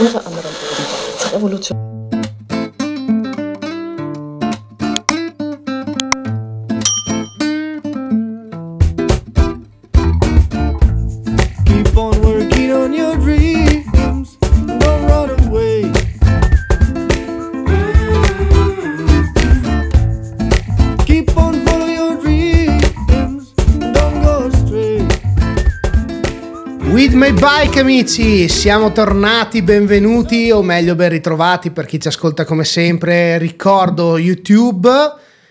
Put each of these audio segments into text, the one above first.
Ինքնուրույն անրանտեսություն, էվոլյուցիա Bike amici, siamo tornati, benvenuti o meglio ben ritrovati per chi ci ascolta come sempre. Ricordo YouTube,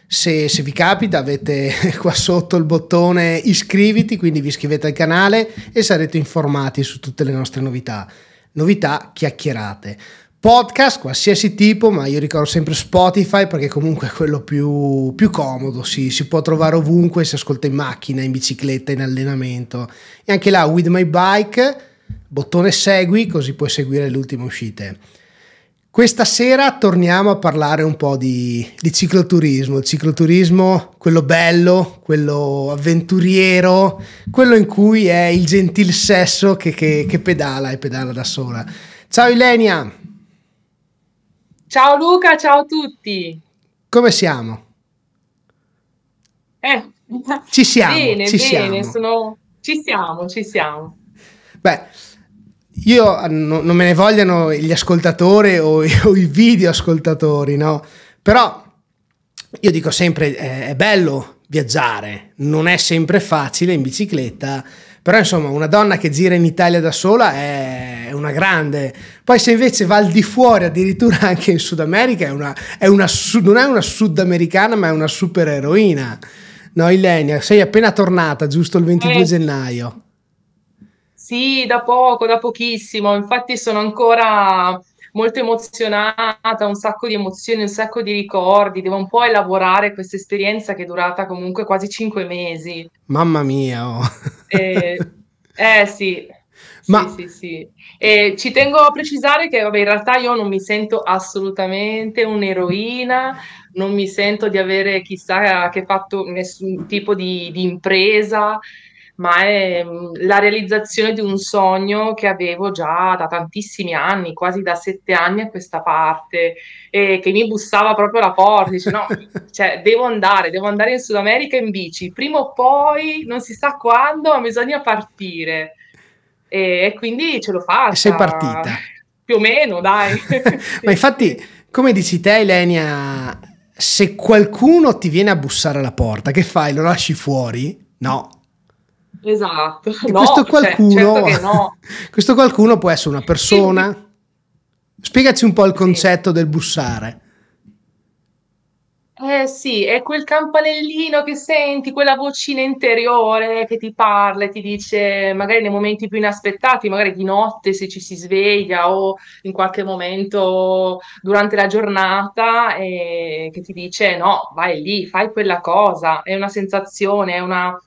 se, se vi capita avete qua sotto il bottone iscriviti, quindi vi iscrivete al canale e sarete informati su tutte le nostre novità. Novità chiacchierate. Podcast, qualsiasi tipo, ma io ricordo sempre Spotify perché comunque è quello più, più comodo, si, si può trovare ovunque, si ascolta in macchina, in bicicletta, in allenamento. E anche là, With My Bike, bottone segui, così puoi seguire le ultime uscite. Questa sera torniamo a parlare un po' di, di cicloturismo, il cicloturismo, quello bello, quello avventuriero, quello in cui è il gentil sesso che, che- che pedala e pedala da sola. Ciao Ilenia, Ciao Luca, ciao a tutti. come siamo? Eh, Ci siamo, bene, ci bene, siamo. sono... ci siamo, ci siamo. Beh, io eh, no- non me ne vogliano gli ascoltatori o, i- o i video ascoltatori, no? Però io dico sempre, eh, è bello viaggiare, non è sempre facile in bicicletta, però insomma una donna che gira in Italia da sola è una grande. Poi se invece va al di fuori, addirittura anche in Sud America, è una, è una non è una sudamericana, ma è una supereroina. No, Ilenia, sei appena tornata, giusto il 22 Eh, gennaio. Sì, da poco, da pochissimo. Infatti sono ancora molto emozionata, un sacco di emozioni, un sacco di ricordi. Devo un po' elaborare questa esperienza che è durata comunque quasi cinque mesi. Mamma mia, oh. Eh, eh sì, sì, Ma sì, sì. E ci tengo a precisare che vabbè, in realtà io non mi sento assolutamente un'eroina, non mi sento di avere chissà che fatto nessun tipo di, di impresa, ma è mm, la realizzazione di un sogno che avevo già da tantissimi anni, quasi da sette anni a questa parte, e che mi bussava proprio alla porta, dice no, cioè, devo andare, devo andare in Sud America in bici, prima o poi, non si sa quando, ma bisogna partire. E, e quindi ce l'ho e sei fatta, partita. più o meno, dai. Ma infatti, come dici te, Ilenia, se qualcuno ti viene a bussare alla porta, che fai? Lo lasci fuori? No. Esatto. E No, questo cioè, qualcuno, certo che no. questo qualcuno può essere una Sì, persona. Spiegaci un po' il sì. concetto del bussare. Eh sì, è quel campanellino che senti, quella vocina interiore che ti parla e ti dice, magari nei momenti più inaspettati, magari di notte se ci si sveglia o in qualche momento durante la giornata, eh, che ti dice no, vai lì, fai quella cosa. È una sensazione, è una,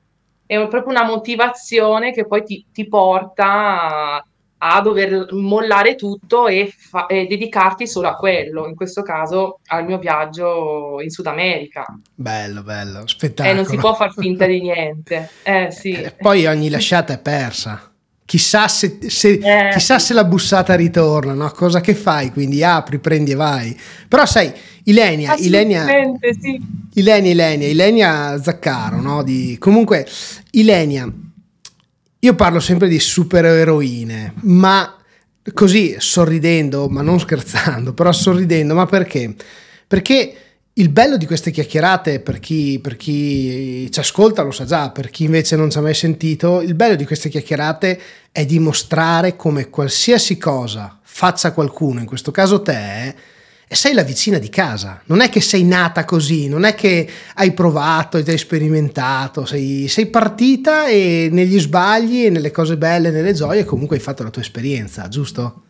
è proprio una motivazione che poi ti, ti porta a, a dover mollare tutto e, fa- e dedicarti solo a quello, in questo caso al mio viaggio in Sud America. Bello, bello, E non si spettacolo. può far finta di niente. Eh sì. E poi ogni lasciata è persa. Chissà se, se- Eh chissà se la bussata ritorna, no? Cosa che fai? Quindi apri, prendi e vai. Però sai, Ilenia, Ilenia, sì. Ilenia, Ilenia, Ilenia Zaccaro, no? Di, comunque, Ilenia, io parlo sempre di supereroine, ma così sorridendo, ma non scherzando, però sorridendo, ma perché? Perché il bello di queste chiacchierate, per chi, per chi ci ascolta lo sa già, per chi invece non ci ha mai sentito, il bello di queste chiacchierate è dimostrare come qualsiasi cosa faccia qualcuno, in questo caso te, e sei la vicina di casa. Non è che sei nata così, non è che hai provato e ti hai sperimentato, sei, sei partita e negli sbagli e nelle cose belle, nelle gioie, comunque hai fatto la tua esperienza, giusto?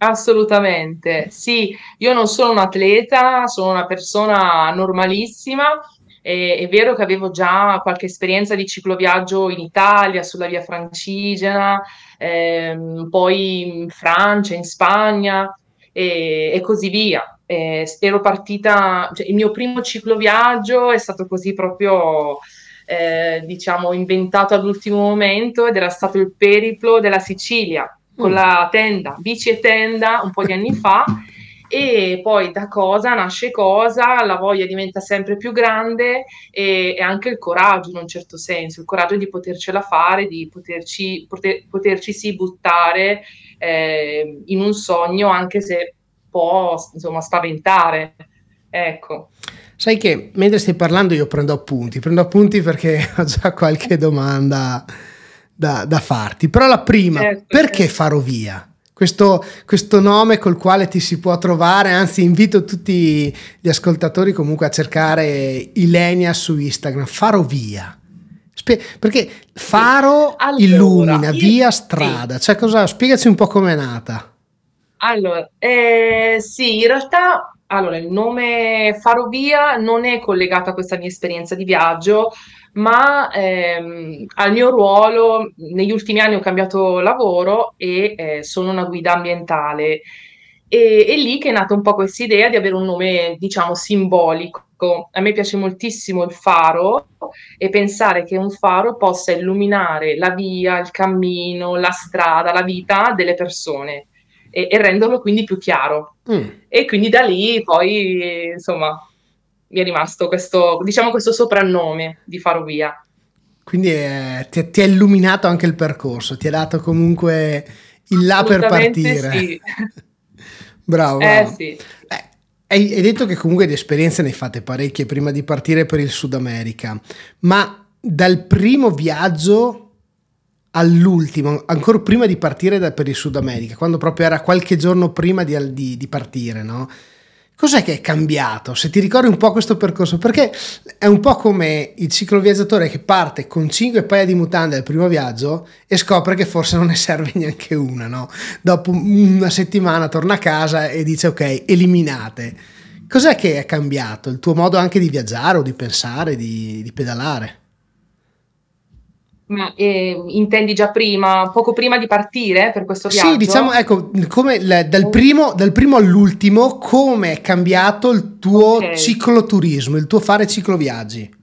Assolutamente, sì, io non sono un atleta, sono una persona normalissima. e- è vero che avevo già qualche esperienza di cicloviaggio in Italia, sulla via Francigena, ehm, poi in Francia, in Spagna e, e così via. Eh, ero partita, cioè, il mio primo cicloviaggio è stato così proprio, eh, diciamo, inventato all'ultimo momento ed era stato il periplo della Sicilia con Mm. la tenda, bici e tenda un po' di anni fa e poi da cosa nasce cosa, la voglia diventa sempre più grande e, e anche il coraggio in un certo senso, il coraggio di potercela fare, di poterci, poter, poterci sì buttare eh, in un sogno anche se può insomma spaventare. Ecco. Sai che mentre stai parlando io prendo appunti, prendo appunti perché ho già qualche domanda da, da farti. Però la prima, Certo, perché certo. Farovia? Questo, questo nome col quale ti si può trovare, anzi invito tutti gli ascoltatori comunque a cercare Ilenia su Instagram, Farovia. Spie- perché faro Allora, illumina, io- via strada, cioè cosa, spiegaci un po' com'è nata. Allora, eh, sì, in realtà allora, il nome Farovia non è collegato a questa mia esperienza di viaggio, ma ehm, al mio ruolo. Negli ultimi anni ho cambiato lavoro e eh, sono una guida ambientale. E è lì che è nata un po' questa idea di avere un nome, diciamo, simbolico. A me piace moltissimo il faro e pensare che un faro possa illuminare la via, il cammino, la strada, la vita delle persone e, e renderlo quindi più chiaro. Mm. E quindi da lì poi, insomma, mi è rimasto questo, diciamo, questo soprannome di Farovia. Quindi eh, ti, ti ha illuminato anche il percorso, ti ha dato comunque il là per partire. sì. Bravo, Eh bravo. sì. Eh, hai, hai detto che comunque di esperienze ne hai fatte parecchie prima di partire per il Sud America, ma dal primo viaggio all'ultimo, ancora prima di partire da- per il Sud America, quando proprio era qualche giorno prima di, di- di partire, no? Cos'è che è cambiato? Se ti ricordi un po' questo percorso, perché è un po' come il cicloviaggiatore che parte con 5 paia di mutande al primo viaggio e scopre che forse non ne serve neanche una, no? Dopo una settimana torna a casa e dice ok, eliminate. Cos'è che è cambiato? Il tuo modo anche di viaggiare o di pensare, di, di pedalare? Ma eh, intendi già prima, poco prima di partire per questo viaggio? Sì, diciamo, ecco, come il- dal, primo, dal primo all'ultimo, come è cambiato il tuo Ok. cicloturismo, il tuo fare cicloviaggi?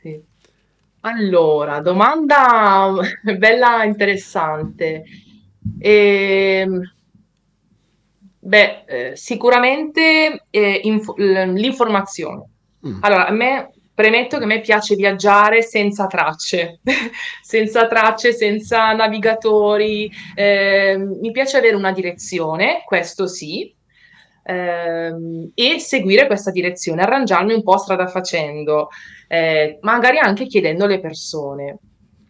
Sì. Allora, domanda bella interessante. Ehm, beh, eh, sicuramente eh, inf- l'informazione. Mm. Allora, a me premetto che a me piace viaggiare senza tracce, senza tracce, senza navigatori. ehm, mi piace avere una direzione, questo sì, ehm, e seguire questa direzione, arrangiarmi un po' strada facendo, eh, magari anche chiedendo alle persone.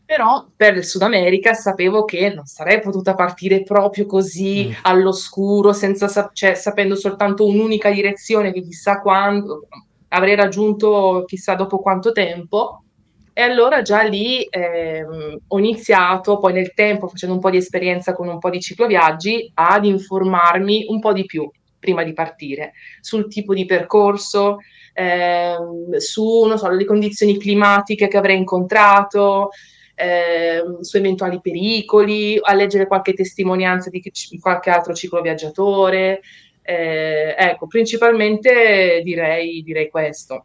Però per il Sud America sapevo che non sarei potuta partire proprio così Mm. all'oscuro, senza cioè, sapendo soltanto un'unica direzione che chissà quando avrei raggiunto chissà dopo quanto tempo. E allora già lì ehm, ho iniziato, poi nel tempo, facendo un po' di esperienza con un po' di cicloviaggi, ad informarmi un po' di più prima di partire sul tipo di percorso, ehm, su so, le condizioni climatiche che avrei incontrato, ehm, su eventuali pericoli, a leggere qualche testimonianza di qualche altro cicloviaggiatore. Eh, ecco, principalmente direi, direi questo.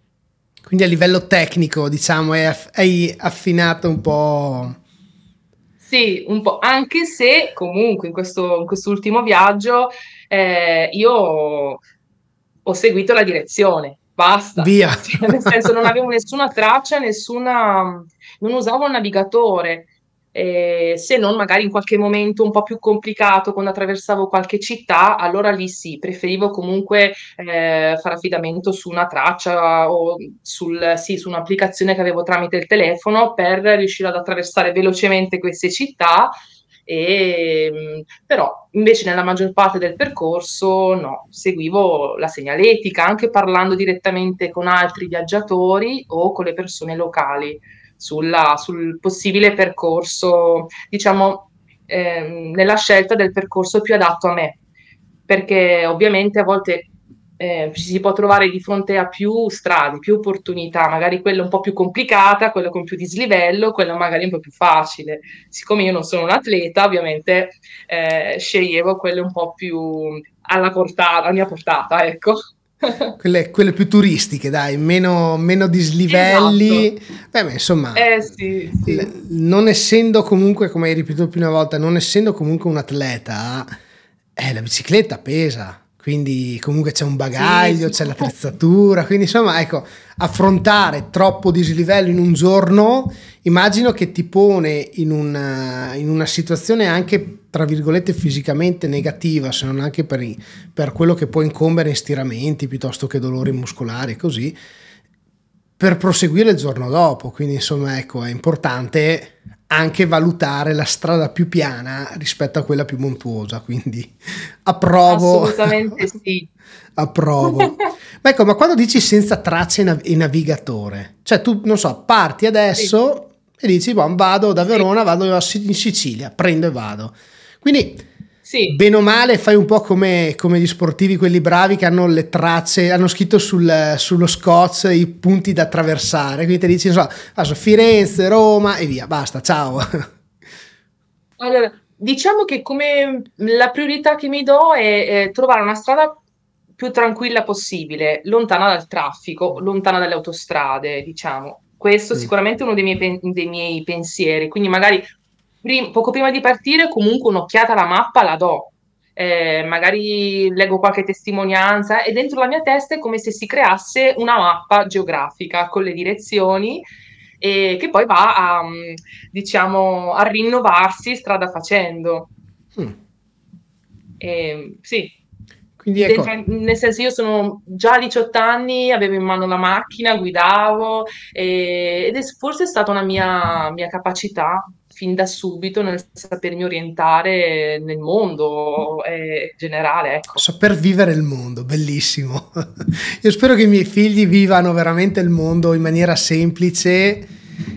Quindi a livello tecnico, diciamo, hai, aff- hai affinato un po'. Sì, un po', anche se comunque in questo, in quest'ultimo viaggio eh, io ho seguito la direzione, basta. Via. Cioè, nel senso non avevo nessuna traccia, nessuna, non usavo un navigatore, eh, se non magari in qualche momento un po' più complicato quando attraversavo qualche città, allora lì sì, preferivo comunque eh, fare affidamento su una traccia o sul, sì, su un'applicazione che avevo tramite il telefono per riuscire ad attraversare velocemente queste città. E, mh, però invece nella maggior parte del percorso no, seguivo la segnaletica anche parlando direttamente con altri viaggiatori o con le persone locali sulla- sul possibile percorso, diciamo, ehm, nella scelta del percorso più adatto a me, perché ovviamente a volte eh, ci si può trovare di fronte a più strade, più opportunità, magari quella un po' più complicata, quella con più dislivello, quella magari un po' più facile. Siccome io non sono un atleta, ovviamente eh, sceglievo quelle un po' più alla portata, alla mia portata, ecco. quelle, quelle più turistiche, dai, meno, meno dislivelli. Beh, ma insomma, Eh sì, sì. l- non essendo comunque, come hai ripetuto più una volta, non essendo comunque un atleta, eh, la bicicletta pesa. Quindi comunque c'è un bagaglio, sì. c'è l'attrezzatura, quindi insomma ecco, affrontare troppo dislivello in un giorno immagino che ti pone in una, in una situazione anche tra virgolette fisicamente negativa, se non anche per, i- per quello che può incombere in stiramenti piuttosto che dolori muscolari così, per proseguire il giorno dopo. Quindi insomma ecco, è importante anche valutare la strada più piana rispetto a quella più montuosa, quindi approvo. Assolutamente sì. Approvo. Ma ecco, ma quando dici senza tracce e nav- e navigatore, cioè tu, non so, parti adesso e dici, boh, vado da Verona, vado in Sicilia, prendo e vado. Quindi, Sì, bene o male, fai un po' come, come gli sportivi, quelli bravi che hanno le tracce, hanno scritto sul- sullo scotch i punti da attraversare. Quindi ti dici, adesso Firenze, Roma e via, basta, ciao. Allora, diciamo che come la priorità che mi do è, eh, trovare una strada più tranquilla possibile, lontana dal traffico, lontana dalle autostrade, diciamo. Questo Mm. sicuramente è uno dei miei, pen- dei miei pensieri. Quindi magari prim- poco prima di partire comunque un'occhiata alla mappa la do. Eh, magari leggo qualche testimonianza e dentro la mia testa è come se si creasse una mappa geografica con le direzioni e che poi va a, mm, diciamo, a rinnovarsi strada facendo. Mm. E, sì, Quindi ecco, dentro- nel senso io sono già a 18 anni, avevo in mano la macchina, guidavo e- ed è forse stata una mia, mia capacità fin da subito nel sapermi orientare nel mondo eh, generale, ecco. Saper vivere il mondo, bellissimo. Io spero che i miei figli vivano veramente il mondo in maniera semplice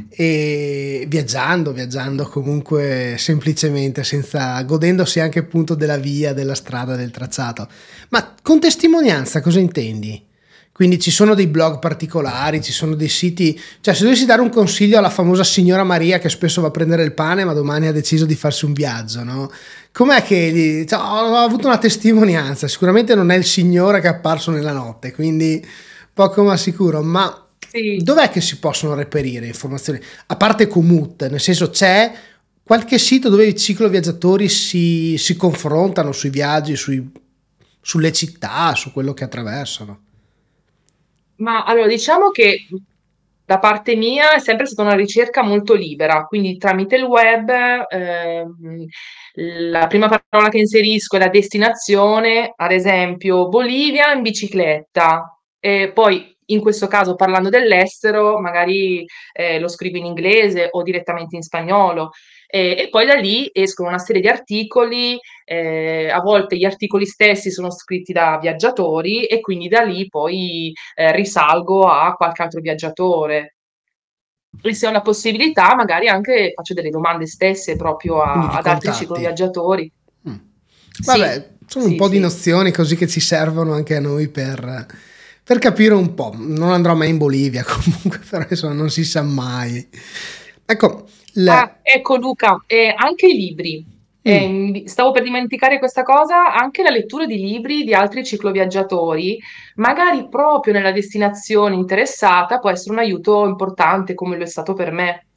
e viaggiando, viaggiando comunque semplicemente, senza godendosi anche appunto della via, della strada, del tracciato. Ma con testimonianza cosa intendi? Quindi ci sono dei blog particolari, ci sono dei siti, cioè se dovessi dare un consiglio alla famosa signora Maria che spesso va a prendere il pane ma domani ha deciso di farsi un viaggio, no? Com'è che gli, cioè, ho avuto una testimonianza, sicuramente non è il signore che è apparso nella notte, quindi poco ma sicuro, ma Sì. dov'è che si possono reperire informazioni? A parte Komoot, nel senso c'è qualche sito dove i cicloviaggiatori si, si confrontano sui viaggi, sui- sulle città, su quello che attraversano. Ma allora diciamo che da parte mia è sempre stata una ricerca molto libera, quindi tramite il web ehm, la prima parola che inserisco è la destinazione, ad esempio Bolivia in bicicletta, e poi in questo caso parlando dell'estero magari eh, lo scrivo in inglese o direttamente in spagnolo. E, e poi da lì escono una serie di articoli eh, a volte gli articoli stessi sono scritti da viaggiatori e quindi da lì poi eh, risalgo a qualche altro viaggiatore. E se ho la possibilità, magari anche faccio delle domande stesse proprio a- ad altri cicloviaggiatori. Mm. Sì, Vabbè, sono un sì, po' di sì. nozioni così che ci servono anche a noi per, per capire un po'. Non andrò mai in Bolivia comunque, però insomma non si sa mai. Ecco, la- Ah, ecco Luca, eh, anche i libri. Mm. Eh, stavo per dimenticare questa cosa, anche la lettura di libri di altri cicloviaggiatori, magari proprio nella destinazione interessata, può essere un aiuto importante come lo è stato per me.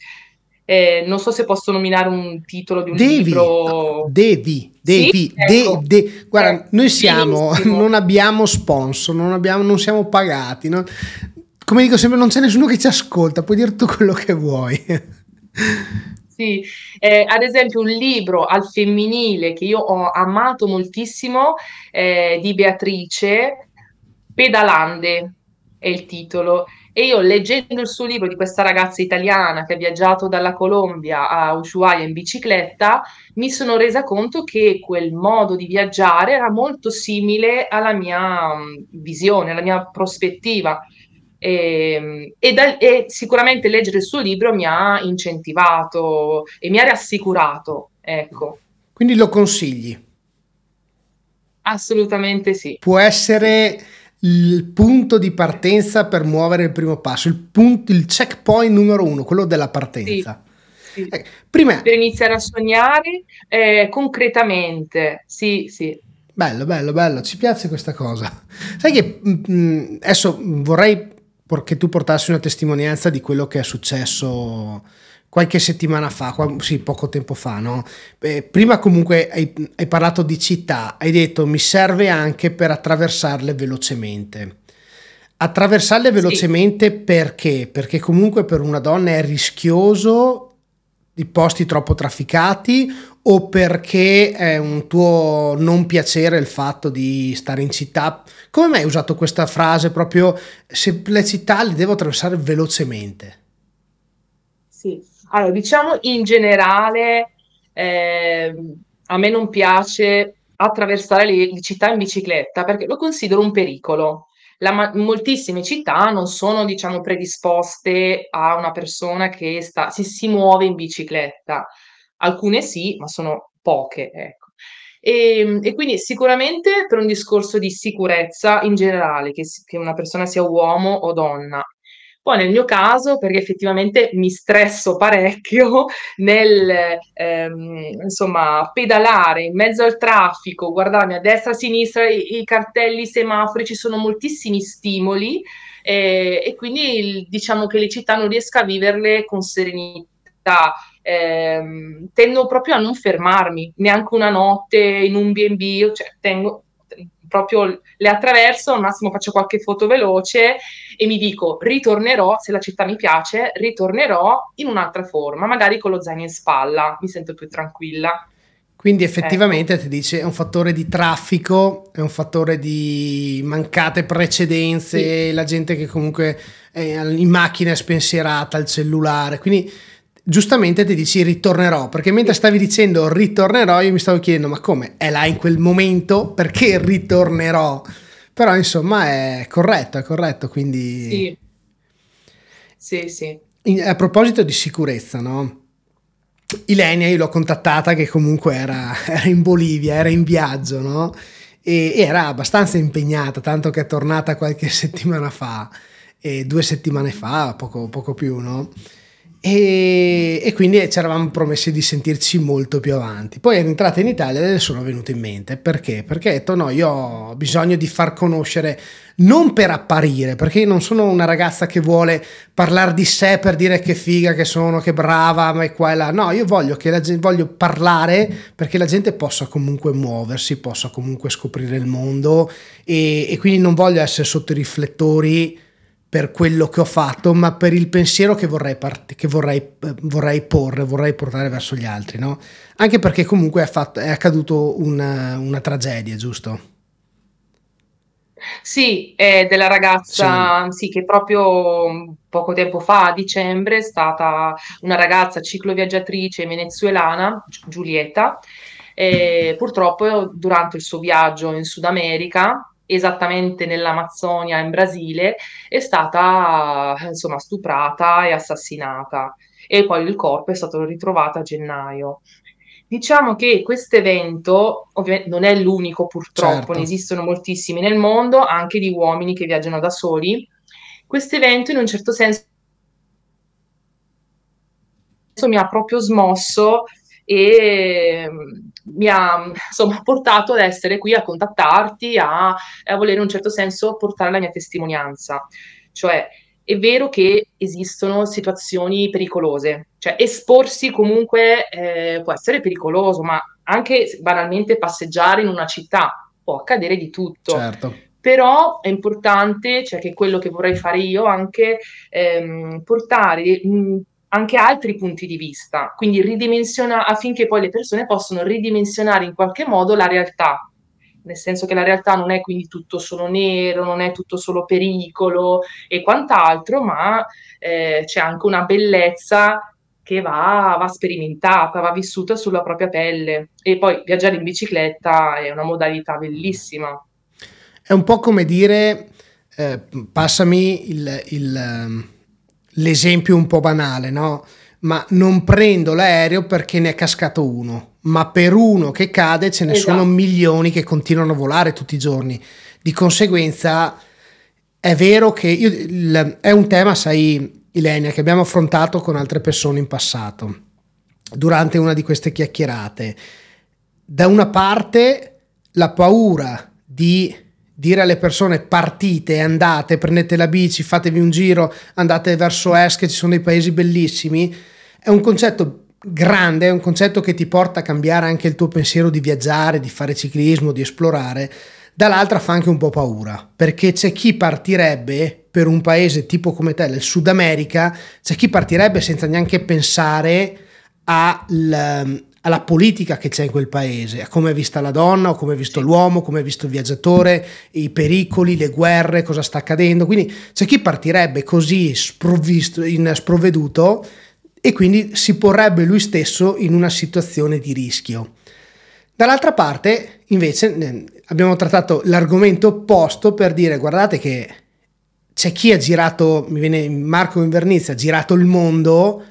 Eh, non so se posso nominare un titolo di un devi, libro. devi, devi, Sì? de- Ecco. de- guarda, Eh, noi siamo, benissimo. non abbiamo sponsor, non, abbiamo, non siamo pagati. non- come dico sempre, non c'è nessuno che ci ascolta, puoi dire tu quello che vuoi. Sì, eh, ad esempio un libro al femminile che io ho amato moltissimo eh, di Beatrice, Pedalande è il titolo. E io leggendo il suo libro di questa ragazza italiana che ha viaggiato dalla Colombia a Ushuaia in bicicletta, mi sono resa conto che quel modo di viaggiare era molto simile alla mia mm, visione, alla mia prospettiva. E, e da- e sicuramente leggere il suo libro mi ha incentivato e mi ha rassicurato, ecco, Quindi lo consigli. assolutamente sì. Può essere il punto di partenza per muovere il primo passo, il, punto, il checkpoint numero uno, quello della partenza. Sì. Eh, prima, Per iniziare a sognare eh, concretamente, sì, sì. Bello, bello, bello, ci piace questa cosa. Sai che mm, adesso vorrei che tu portassi una testimonianza di quello che è successo qualche settimana fa, sì, poco tempo fa, no? Eh, prima comunque hai, hai, parlato di città, hai detto mi serve anche per attraversarle velocemente. Attraversarle velocemente sì. perché? Perché comunque per una donna è rischioso di posti troppo trafficati o perché è un tuo non piacere il fatto di stare in città? Come mai hai usato questa frase proprio se le città le devo attraversare velocemente? Sì, allora diciamo in generale eh, a me non piace attraversare le, le città in bicicletta perché lo considero un pericolo. La, moltissime città non sono, diciamo, predisposte a una persona che sta, si, si muove in bicicletta. Alcune sì, ma sono poche, ecco. E, e, quindi sicuramente per un discorso di sicurezza in generale, che, che una persona sia uomo o donna, poi nel mio caso, perché effettivamente mi stresso parecchio nel ehm, insomma pedalare in mezzo al traffico, guardarmi a destra a sinistra i, i cartelli, i semafori, ci sono moltissimi stimoli eh, e quindi diciamo che le città non riesco a viverle con serenità. Eh, tendo proprio a non fermarmi neanche una notte in un B&B, cioè tengo, proprio le attraverso, al massimo faccio qualche foto veloce e mi dico ritornerò, se la città mi piace, ritornerò in un'altra forma, magari con lo zaino in spalla, mi sento più tranquilla. Quindi effettivamente ecco. ti dice è un fattore di traffico, è un fattore di mancate precedenze, sì. la gente che comunque è in macchina è spensierata al cellulare, quindi giustamente ti dici ritornerò, perché mentre stavi dicendo ritornerò io mi stavo chiedendo ma come è là in quel momento perché ritornerò? Però insomma è corretto, è corretto, quindi... Sì, sì, sì. A proposito di sicurezza, no? Ilenia io l'ho contattata che comunque era, era in Bolivia, era in viaggio, no? E, e era abbastanza impegnata, tanto che è tornata qualche settimana fa, e due settimane fa, poco, poco più, no? E, e, quindi ci eravamo promessi di sentirci molto più avanti. Poi è entrata in Italia e le sono venute in mente. Perché? Perché ho detto no, io ho bisogno di far conoscere, non per apparire, perché io non sono una ragazza che vuole parlare di sé per dire che figa che sono, che brava, ma è qua e là. No, io voglio, che la voglio parlare perché la gente possa comunque muoversi, possa comunque scoprire il mondo e, e quindi non voglio essere sotto i riflettori per quello che ho fatto, ma per il pensiero che vorrei, part- che vorrei, vorrei porre, vorrei portare verso gli altri, no? Anche perché comunque è, fatto, è accaduto una, una, tragedia, giusto? Sì, è della ragazza sì. sì. che proprio poco tempo fa, a dicembre, è stata una ragazza cicloviaggiatrice venezuelana, Giulietta, e purtroppo durante il suo viaggio in Sud America esattamente nell'Amazzonia in Brasile, è stata insomma stuprata e assassinata e poi il corpo è stato ritrovato a gennaio. Diciamo che questo evento ovviamente non è l'unico purtroppo, certo. ne esistono moltissimi nel mondo, anche di uomini che viaggiano da soli. Questo evento in un certo senso mi ha proprio smosso e mi ha insomma portato ad essere qui a contattarti, a, a volere in un certo senso portare la mia testimonianza. Cioè, è vero che esistono situazioni pericolose, cioè esporsi comunque eh, può essere pericoloso, ma anche banalmente passeggiare in una città può accadere di tutto. Certo. Però è importante, cioè che quello che vorrei fare io anche ehm, portare mh, anche altri punti di vista, quindi ridimensiona affinché poi le persone possano ridimensionare in qualche modo la realtà, nel senso che la realtà non è quindi tutto solo nero, non è tutto solo pericolo e quant'altro, ma eh, c'è anche una bellezza che va, va, sperimentata, va vissuta sulla propria pelle. E poi viaggiare in bicicletta è una modalità bellissima. È un po' come dire, eh, passami il, il l'esempio un po' banale, no? Ma non prendo l'aereo perché ne è cascato uno, ma per uno che cade ce ne esatto. sono milioni che continuano a volare tutti i giorni. Di conseguenza è vero che io, il, è un tema, sai, Ilenia, che abbiamo affrontato con altre persone in passato, durante una di queste chiacchierate. Da una parte la paura di dire alle persone partite, andate, prendete la bici, fatevi un giro, andate verso est che ci sono dei paesi bellissimi, è un concetto grande, è un concetto che ti porta a cambiare anche il tuo pensiero di viaggiare, di fare ciclismo, di esplorare. Dall'altra fa anche un po' paura, perché c'è chi partirebbe per un paese tipo come te, il Sud America, c'è chi partirebbe senza neanche pensare al, alla politica che c'è in quel paese, a come è vista la donna o come è visto l'uomo, come è visto il viaggiatore, i pericoli, le guerre, cosa sta accadendo. Quindi c'è chi partirebbe così in sprovveduto e quindi si porrebbe lui stesso in una situazione di rischio. Dall'altra parte, invece, abbiamo trattato l'argomento opposto per dire guardate che c'è chi ha girato, mi viene Marco Invernizia, ha girato il mondo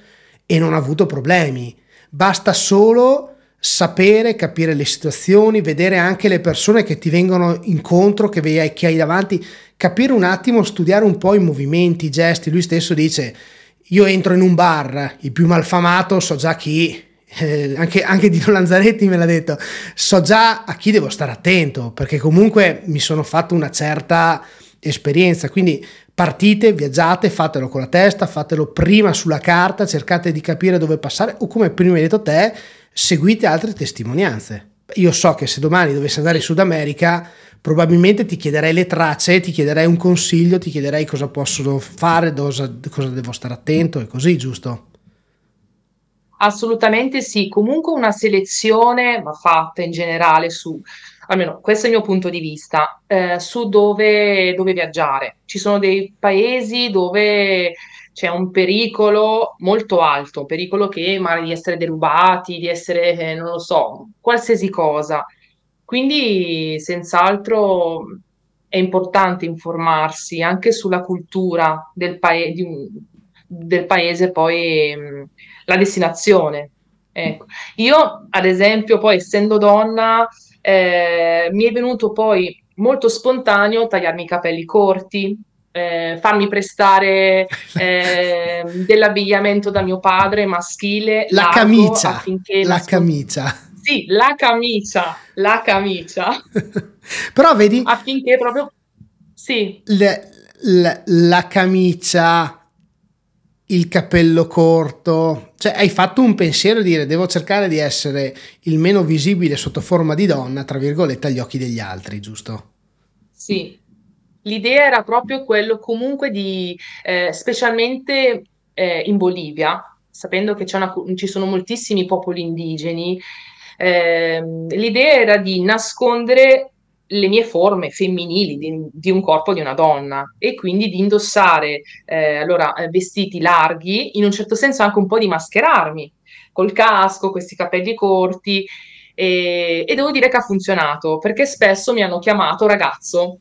e non ha avuto problemi Basta solo sapere, capire le situazioni, vedere anche le persone che ti vengono incontro, che, hai, davanti, capire un attimo, studiare un po' i movimenti, i gesti. Lui stesso dice, io entro in un bar, il più malfamato, so già chi, eh, anche, anche Dino Lanzaretti me l'ha detto, so già a chi devo stare attento, perché comunque mi sono fatto una certa esperienza, quindi partite, viaggiate, fatelo con la testa, fatelo prima sulla carta, cercate di capire dove passare o come prima hai detto te, seguite altre testimonianze. Io so che se domani dovessi andare in Sud America, probabilmente ti chiederei le tracce, ti chiederei un consiglio, ti chiederei cosa posso fare, cosa, cosa devo stare attento e così, giusto? Assolutamente sì, comunque una selezione va fatta in generale su almeno questo è il mio punto di vista, eh, su dove, dove viaggiare. Ci sono dei paesi dove c'è un pericolo molto alto, un pericolo che magari di essere derubati, di essere, eh, non lo so, qualsiasi cosa. Quindi, senz'altro, è importante informarsi anche sulla cultura del, pae- un, del paese, poi mh, la destinazione. Ecco. Io, ad esempio, poi essendo donna, eh, mi è venuto poi molto spontaneo tagliarmi i capelli corti, eh, farmi prestare eh, dell'abbigliamento da mio padre maschile. La camicia. La nascond- camicia. Sì, la camicia, la camicia. Però vedi... Affinché proprio... Sì. Le, le, la camicia il capello corto, cioè hai fatto un pensiero di dire devo cercare di essere il meno visibile sotto forma di donna, tra virgolette, agli occhi degli altri, giusto? Sì, l'idea era proprio quello comunque di, eh, specialmente eh, in Bolivia, sapendo che una, ci sono moltissimi popoli indigeni, eh, l'idea era di nascondere le mie forme femminili di, di, un corpo di una donna e quindi di indossare eh, allora, eh, vestiti larghi, in un certo senso anche un po' di mascherarmi col casco, questi capelli corti e, e devo dire che ha funzionato perché spesso mi hanno chiamato ragazzo.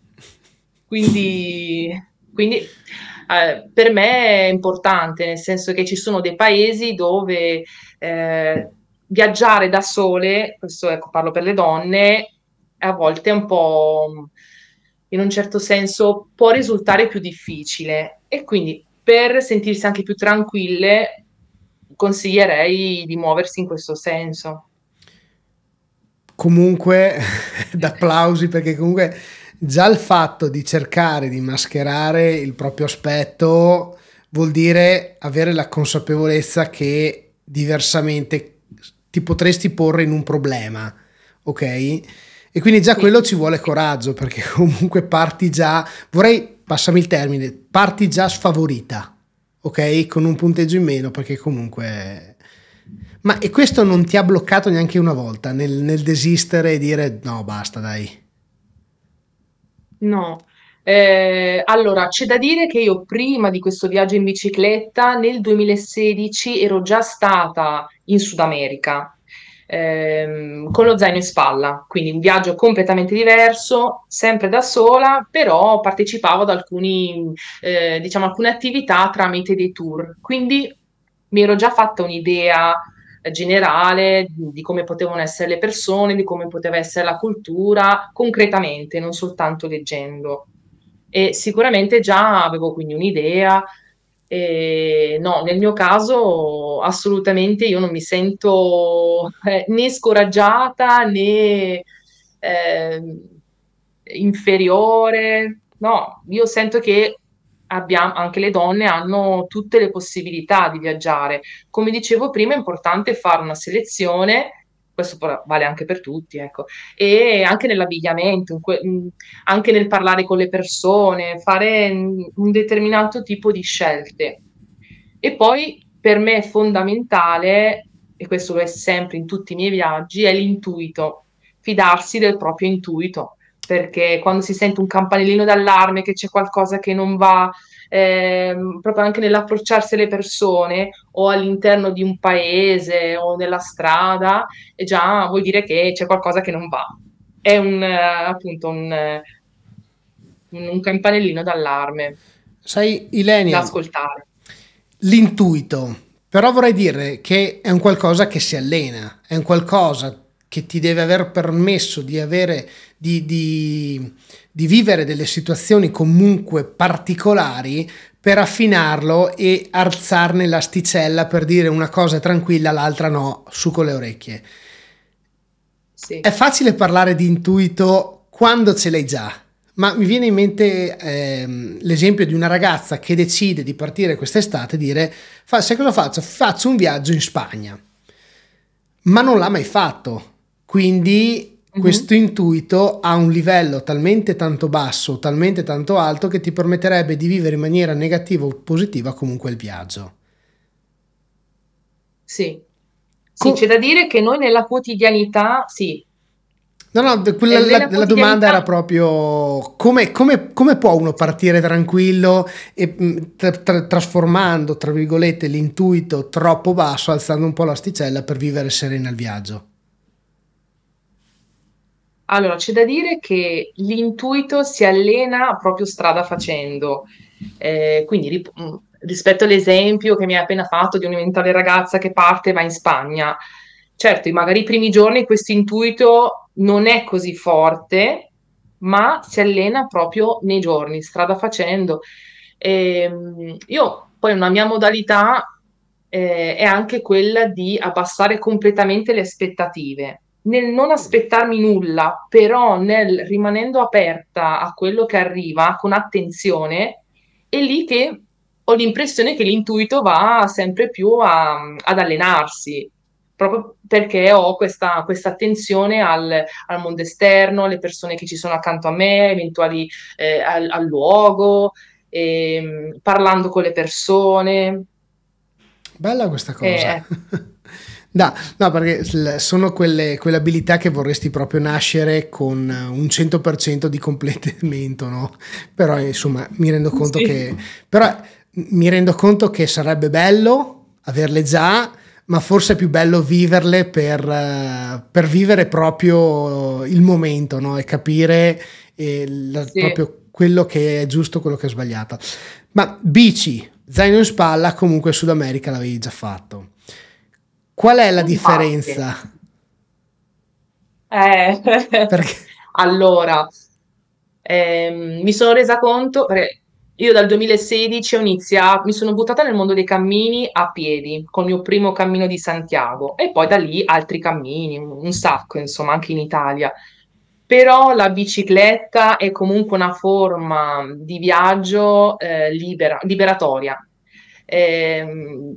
Quindi, quindi eh, per me è importante, nel senso che ci sono dei paesi dove eh, viaggiare da sole, questo ecco, parlo per le donne, a volte è un po', in un certo senso, può risultare più difficile e quindi per sentirsi anche più tranquille consiglierei di muoversi in questo senso. Comunque, d'applausi perché comunque già il fatto di cercare di mascherare il proprio aspetto vuol dire avere la consapevolezza che diversamente ti potresti porre in un problema, ok? E quindi già quello ci vuole coraggio perché comunque parti già, vorrei, passami il termine, parti già sfavorita, ok? Con un punteggio in meno perché comunque... Ma e questo non ti ha bloccato neanche una volta nel, nel desistere e dire no, basta, dai. No, eh, allora c'è da dire che io prima di questo viaggio in bicicletta nel 2016 ero già stata in Sud America ehm, con lo zaino in spalla, quindi un viaggio completamente diverso, sempre da sola, però partecipavo ad alcuni, eh, diciamo, alcune attività tramite dei tour. Quindi mi ero già fatta un'idea generale di come potevano essere le persone, di come poteva essere la cultura, concretamente, non soltanto leggendo. E sicuramente già avevo quindi un'idea e no, nel mio caso assolutamente io non mi sento eh, né scoraggiata né ehm, inferiore. No, io sento che abbiamo, anche le donne hanno tutte le possibilità di viaggiare. Come dicevo prima, è importante fare una selezione, questo vale anche per tutti, ecco, e anche nell'abbigliamento, que- anche nel parlare con le persone, fare un determinato tipo di scelte. E poi per me è fondamentale, e questo lo è sempre in tutti i miei viaggi, è l'intuito, fidarsi del proprio intuito, perché quando si sente un campanellino d'allarme che c'è qualcosa che non va, ehm, proprio anche nell'approcciarsi alle persone o all'interno di un paese o nella strada, e già vuol dire che c'è qualcosa che non va. È un, eh, appunto un, un- campanellino d'allarme Sai, da Ilenia, ascoltare. l'intuito, però vorrei dire che è un qualcosa che si allena, è un qualcosa che ti deve aver permesso di avere, di, di- di vivere delle situazioni comunque particolari per affinarlo e alzarne l'asticella per dire una cosa è tranquilla, l'altra no, su con le orecchie. Sì. È facile parlare di intuito quando ce l'hai già, ma mi viene in mente ehm, l'esempio di una ragazza che decide di partire quest'estate e dire, fa, sai cosa faccio? Faccio un viaggio in Spagna, ma non l'ha mai fatto. Quindi Mhm. questo intuito ha un livello talmente tanto basso, talmente tanto alto che ti permetterebbe di vivere in maniera negativa o positiva comunque il viaggio. Sì. Sì, c'è da dire che noi nella quotidianità, sì, No, no, quella eh, la, la domanda era proprio come, come- come può uno partire tranquillo e mh, tra- tra- trasformando, tra virgolette, l'intuito troppo basso, alzando un po' l'asticella per vivere serena il viaggio. Allora c'è da dire che l'intuito si allena proprio strada facendo. Eh, quindi rip- mh, rispetto all'esempio che mi hai appena fatto di un'eventuale ragazza che parte e va in Spagna, certo, magari i primi giorni questo intuito non è così forte, ma si allena proprio nei giorni, strada facendo. Ehm, io poi una mia modalità eh, è anche quella di abbassare completamente le aspettative, nel non aspettarmi nulla, però nel rimanendo aperta a quello che arriva con attenzione, è lì che ho l'impressione che l'intuito va sempre più a- ad allenarsi. Proprio perché ho questa, questa attenzione al, al mondo esterno, alle persone che ci sono accanto a me, eventuali eh, al, al luogo, ehm, parlando con le persone. Bella questa Eh, cosa. ecco. No, no, perché sono quelle, quelle abilità che vorresti proprio nascere con un 100% di completamento, no? Però insomma mi rendo conto Sì. che, però, mi rendo conto che sarebbe bello averle già, ma forse è più bello viverle per, eh, per vivere proprio il momento, no? E capire eh, la- Sì. proprio quello che è giusto, quello che è sbagliato. Ma bici, zaino in spalla, comunque Sud America l'avevi già fatto. Qual è la differenza? Eh, Perché allora, ehm, mi sono resa conto, io dal 2016 ho iniziato, mi sono buttata nel mondo dei cammini a piedi, col mio primo cammino di Santiago e poi da lì altri cammini, un sacco, insomma, anche in Italia. Però la bicicletta è comunque una forma di viaggio eh, libera- liberatoria, Ehm,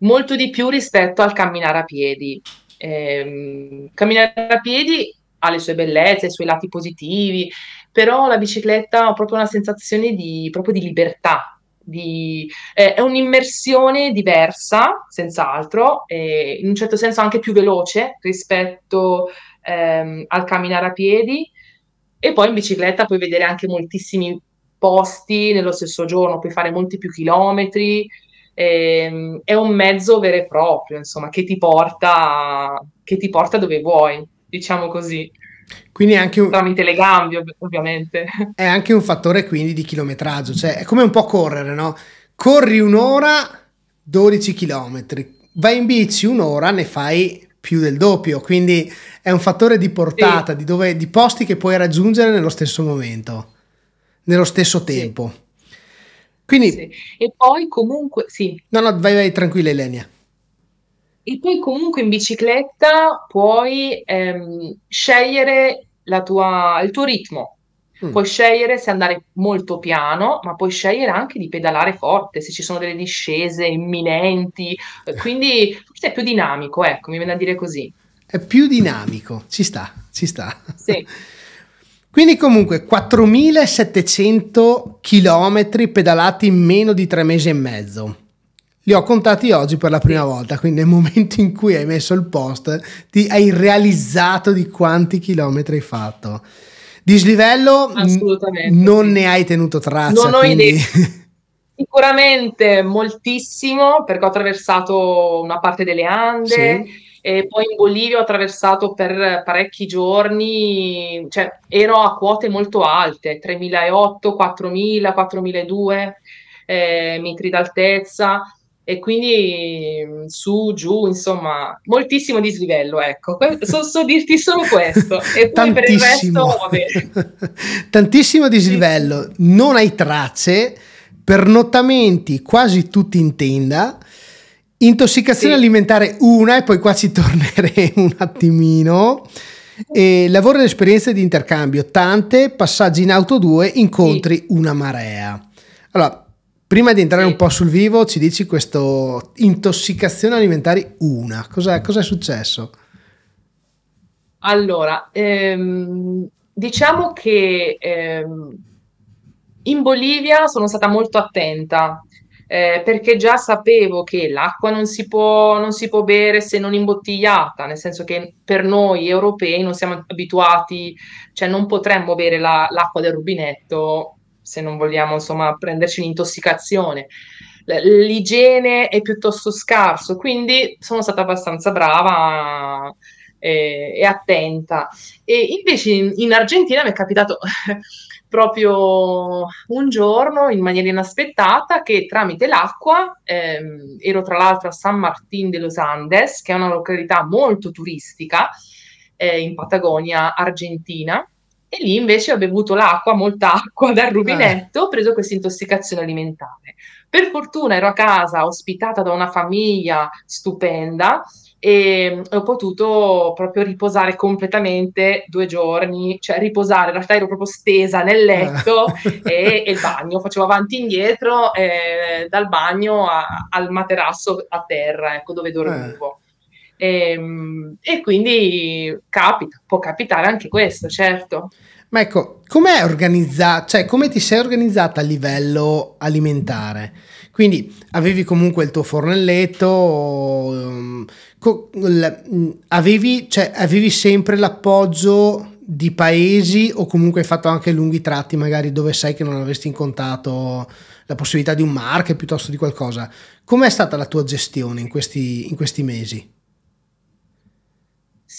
molto di più rispetto al camminare a piedi. Ehm, camminare a piedi ha le sue bellezze, i suoi lati positivi, però la bicicletta ha proprio una sensazione di, proprio di libertà. di- eh, è un'immersione diversa, senz'altro, e in un certo senso anche più veloce rispetto ehm, al camminare a piedi. E poi in bicicletta puoi vedere anche moltissimi posti nello stesso giorno, puoi fare molti più chilometri. Ehm, è un mezzo vero e proprio, insomma, che ti porta, che ti porta dove vuoi, diciamo così, quindi è anche un, tramite le gambe, ov- ovviamente. è anche un fattore quindi di chilometraggio, cioè è come un po' correre, no? Corri un'ora, 12 chilometri, vai in bici un'ora, ne fai più del doppio, quindi è un fattore di portata, Sì, di, dove, di posti che puoi raggiungere nello stesso momento, nello stesso sì, tempo. Quindi, sì. E poi comunque, sì, no, no, vai, vai tranquilla Elenia. E poi comunque in bicicletta puoi ehm, scegliere la tua- il tuo ritmo. Mm. Puoi scegliere se andare molto piano, ma puoi scegliere anche di pedalare forte, se ci sono delle discese imminenti. Eh, Quindi forse è più dinamico, ecco, mi viene a dire così. È più dinamico, ci sta, ci sta. Sì. Quindi comunque 4700 km pedalati in meno di tre mesi e mezzo. Li ho contati oggi per la prima volta, quindi nel momento in cui hai messo il post ti hai realizzato di quanti chilometri hai fatto. Dislivello non ne hai tenuto traccia, Non ho quindi idea. Sicuramente moltissimo, perché ho attraversato una parte delle Ande Sì. E poi in Bolivia ho attraversato per parecchi giorni, cioè ero a quote molto alte, 3008, 4000, 4002 eh, metri d'altezza e quindi su, giù, insomma, moltissimo dislivello, ecco. So, so dirti solo questo. E poi per il resto, tantissimo, dislivello, non hai tracce, pernottamenti quasi tutti in tenda, intossicazione Sì. alimentare una e poi qua ci tornerei un attimino. E lavoro ed esperienze di intercambio, tante, passaggi in auto 2, incontri una marea. Allora, prima di entrare Sì. un po' sul vivo, ci dici questo intossicazione alimentare una, cos'è, cos'è successo? Allora, ehm, diciamo che ehm, in Bolivia sono stata molto attenta eh, perché già sapevo che l'acqua non si può, non si può bere se non imbottigliata, nel senso che per noi europei non siamo abituati, cioè non potremmo bere la- l'acqua del rubinetto se non vogliamo insomma prenderci un'intossicazione. L'igiene è piuttosto scarso, quindi sono stata abbastanza brava eh, e attenta. E invece in, in Argentina mi è capitato proprio un giorno in maniera inaspettata che tramite l'acqua, ehm, ero tra l'altro a San Martín de los Andes, che è una località molto turistica eh, in Patagonia, Argentina, e lì invece ho bevuto l'acqua, molta acqua dal rubinetto, ho preso questa intossicazione alimentare. Per fortuna ero a casa, ospitata da una famiglia stupenda e ho potuto proprio riposare completamente due giorni, cioè riposare, in realtà ero proprio stesa nel letto e, e il bagno, facevo avanti e indietro eh, dal bagno a- al materasso a terra, ecco dove dormivo. Ehm, E, quindi capita, può capitare anche questo, certo. Ma ecco, com'è organizzata, cioè come ti sei organizzata a livello alimentare? Quindi avevi comunque il tuo fornelletto, l- mh, avevi, cioè, avevi sempre l'appoggio di paesi o comunque hai fatto anche lunghi tratti magari dove sai che non avresti incontrato la possibilità di un market piuttosto di qualcosa. Com'è stata la tua gestione in questi, in questi mesi?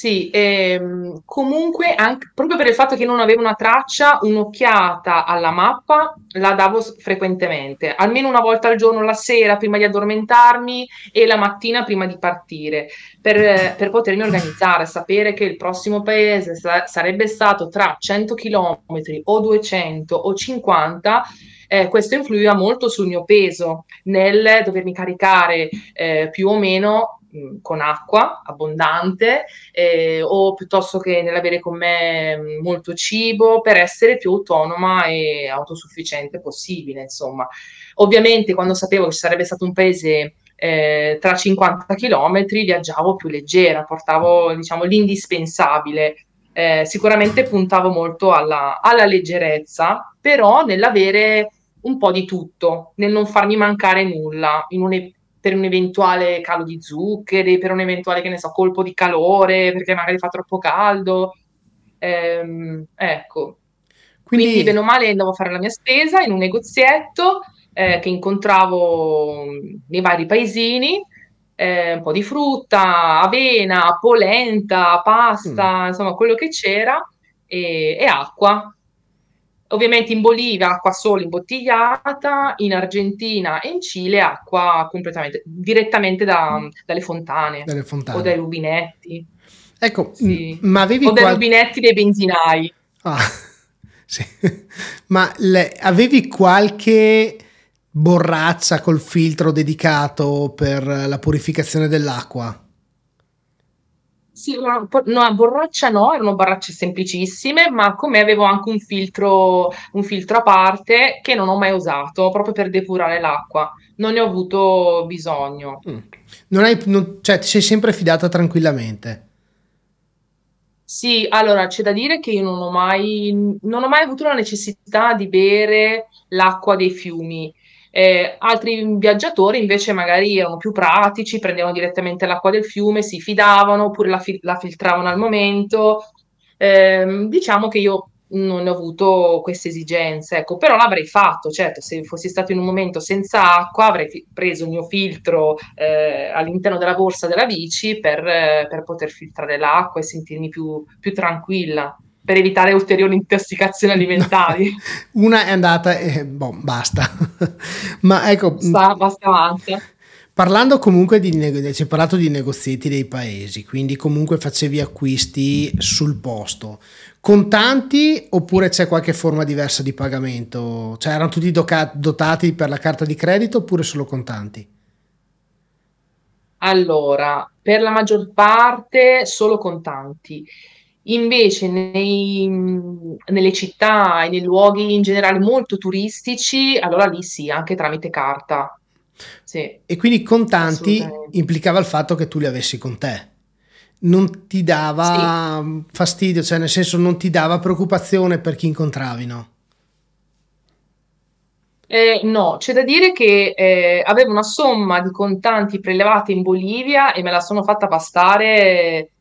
Sì, ehm, comunque anche, proprio per il fatto che non avevo una traccia, un'occhiata alla mappa la davo frequentemente, almeno una volta al giorno, la sera prima di addormentarmi e la mattina prima di partire, per, per potermi organizzare, sapere che il prossimo paese sa- sarebbe stato tra 100 km o 200 o 50. eh, questo influiva molto sul mio peso nel dovermi caricare eh, più o meno mh, con acqua abbondante eh, o piuttosto che nell'avere con me mh, molto cibo per essere più autonoma e autosufficiente possibile, insomma. Ovviamente quando sapevo che ci sarebbe stato un paese eh, tra 50 km viaggiavo più leggera, portavo diciamo l'indispensabile. Eh, sicuramente puntavo molto alla, alla leggerezza, però nell'avere un po' di tutto, nel non farmi mancare nulla, in un per un eventuale calo di zuccheri, per un eventuale, che ne so, colpo di calore, perché magari fa troppo caldo. Ehm, ecco, quindi Quindi, bene o male andavo a fare la mia spesa in un negozietto eh, che incontravo nei vari paesini, eh, un po' di frutta, avena, polenta, mm, pasta, insomma quello che c'era e, e acqua. Ovviamente in Bolivia acqua solo imbottigliata, in Argentina e in Cile acqua completamente, direttamente da- dalle fontane dalle o dai fontane. rubinetti, Ecco, sì, ma avevi o dai qual- rubinetti dei benzinai. Ah, sì. Ma le- avevi qualche borraccia col filtro dedicato per la purificazione dell'acqua? Sì, una no, borraccia no, erano borracce semplicissime, ma con me avevo anche un filtro, un filtro a parte che non ho mai usato, proprio per depurare l'acqua. Non ne ho avuto bisogno. Mm. Non hai, non- cioè, ti sei sempre fidata tranquillamente. Sì, allora c'è da dire che io non ho mai, non ho mai avuto la necessità di bere l'acqua dei fiumi. Eh, altri viaggiatori invece magari erano più pratici, prendevano direttamente l'acqua del fiume, si fidavano oppure la, fi- la filtravano al momento. Ehm, diciamo che io non ho avuto queste esigenze, ecco, però l'avrei fatto, certo, se fossi stato in un momento senza acqua avrei fi- preso il mio filtro eh, all'interno della borsa della bici per, eh, per poter filtrare l'acqua e sentirmi più, più tranquilla, per evitare ulteriori intossicazioni alimentari. Una è andata e boh, basta. Ma ecco, mh, Basta, avanti. parlando comunque di nego- ci hai parlato di negozietti dei paesi, quindi comunque facevi acquisti sul posto. Contanti oppure c'è qualche forma diversa di pagamento? Cioè erano tutti doca- dotati per la carta di credito oppure solo contanti? Allora, per la maggior parte solo contanti. Invece nei- nelle città e nei luoghi in generale molto turistici, allora lì sì, anche tramite carta. Sì, E quindi contanti implicava il fatto che tu li avessi con te. Non ti Sì. dava fastidio, cioè nel senso non ti dava preoccupazione per chi incontravi, no? Eh, no, c'è da dire che eh, avevo una somma di contanti prelevati in Bolivia e me la sono fatta bastare.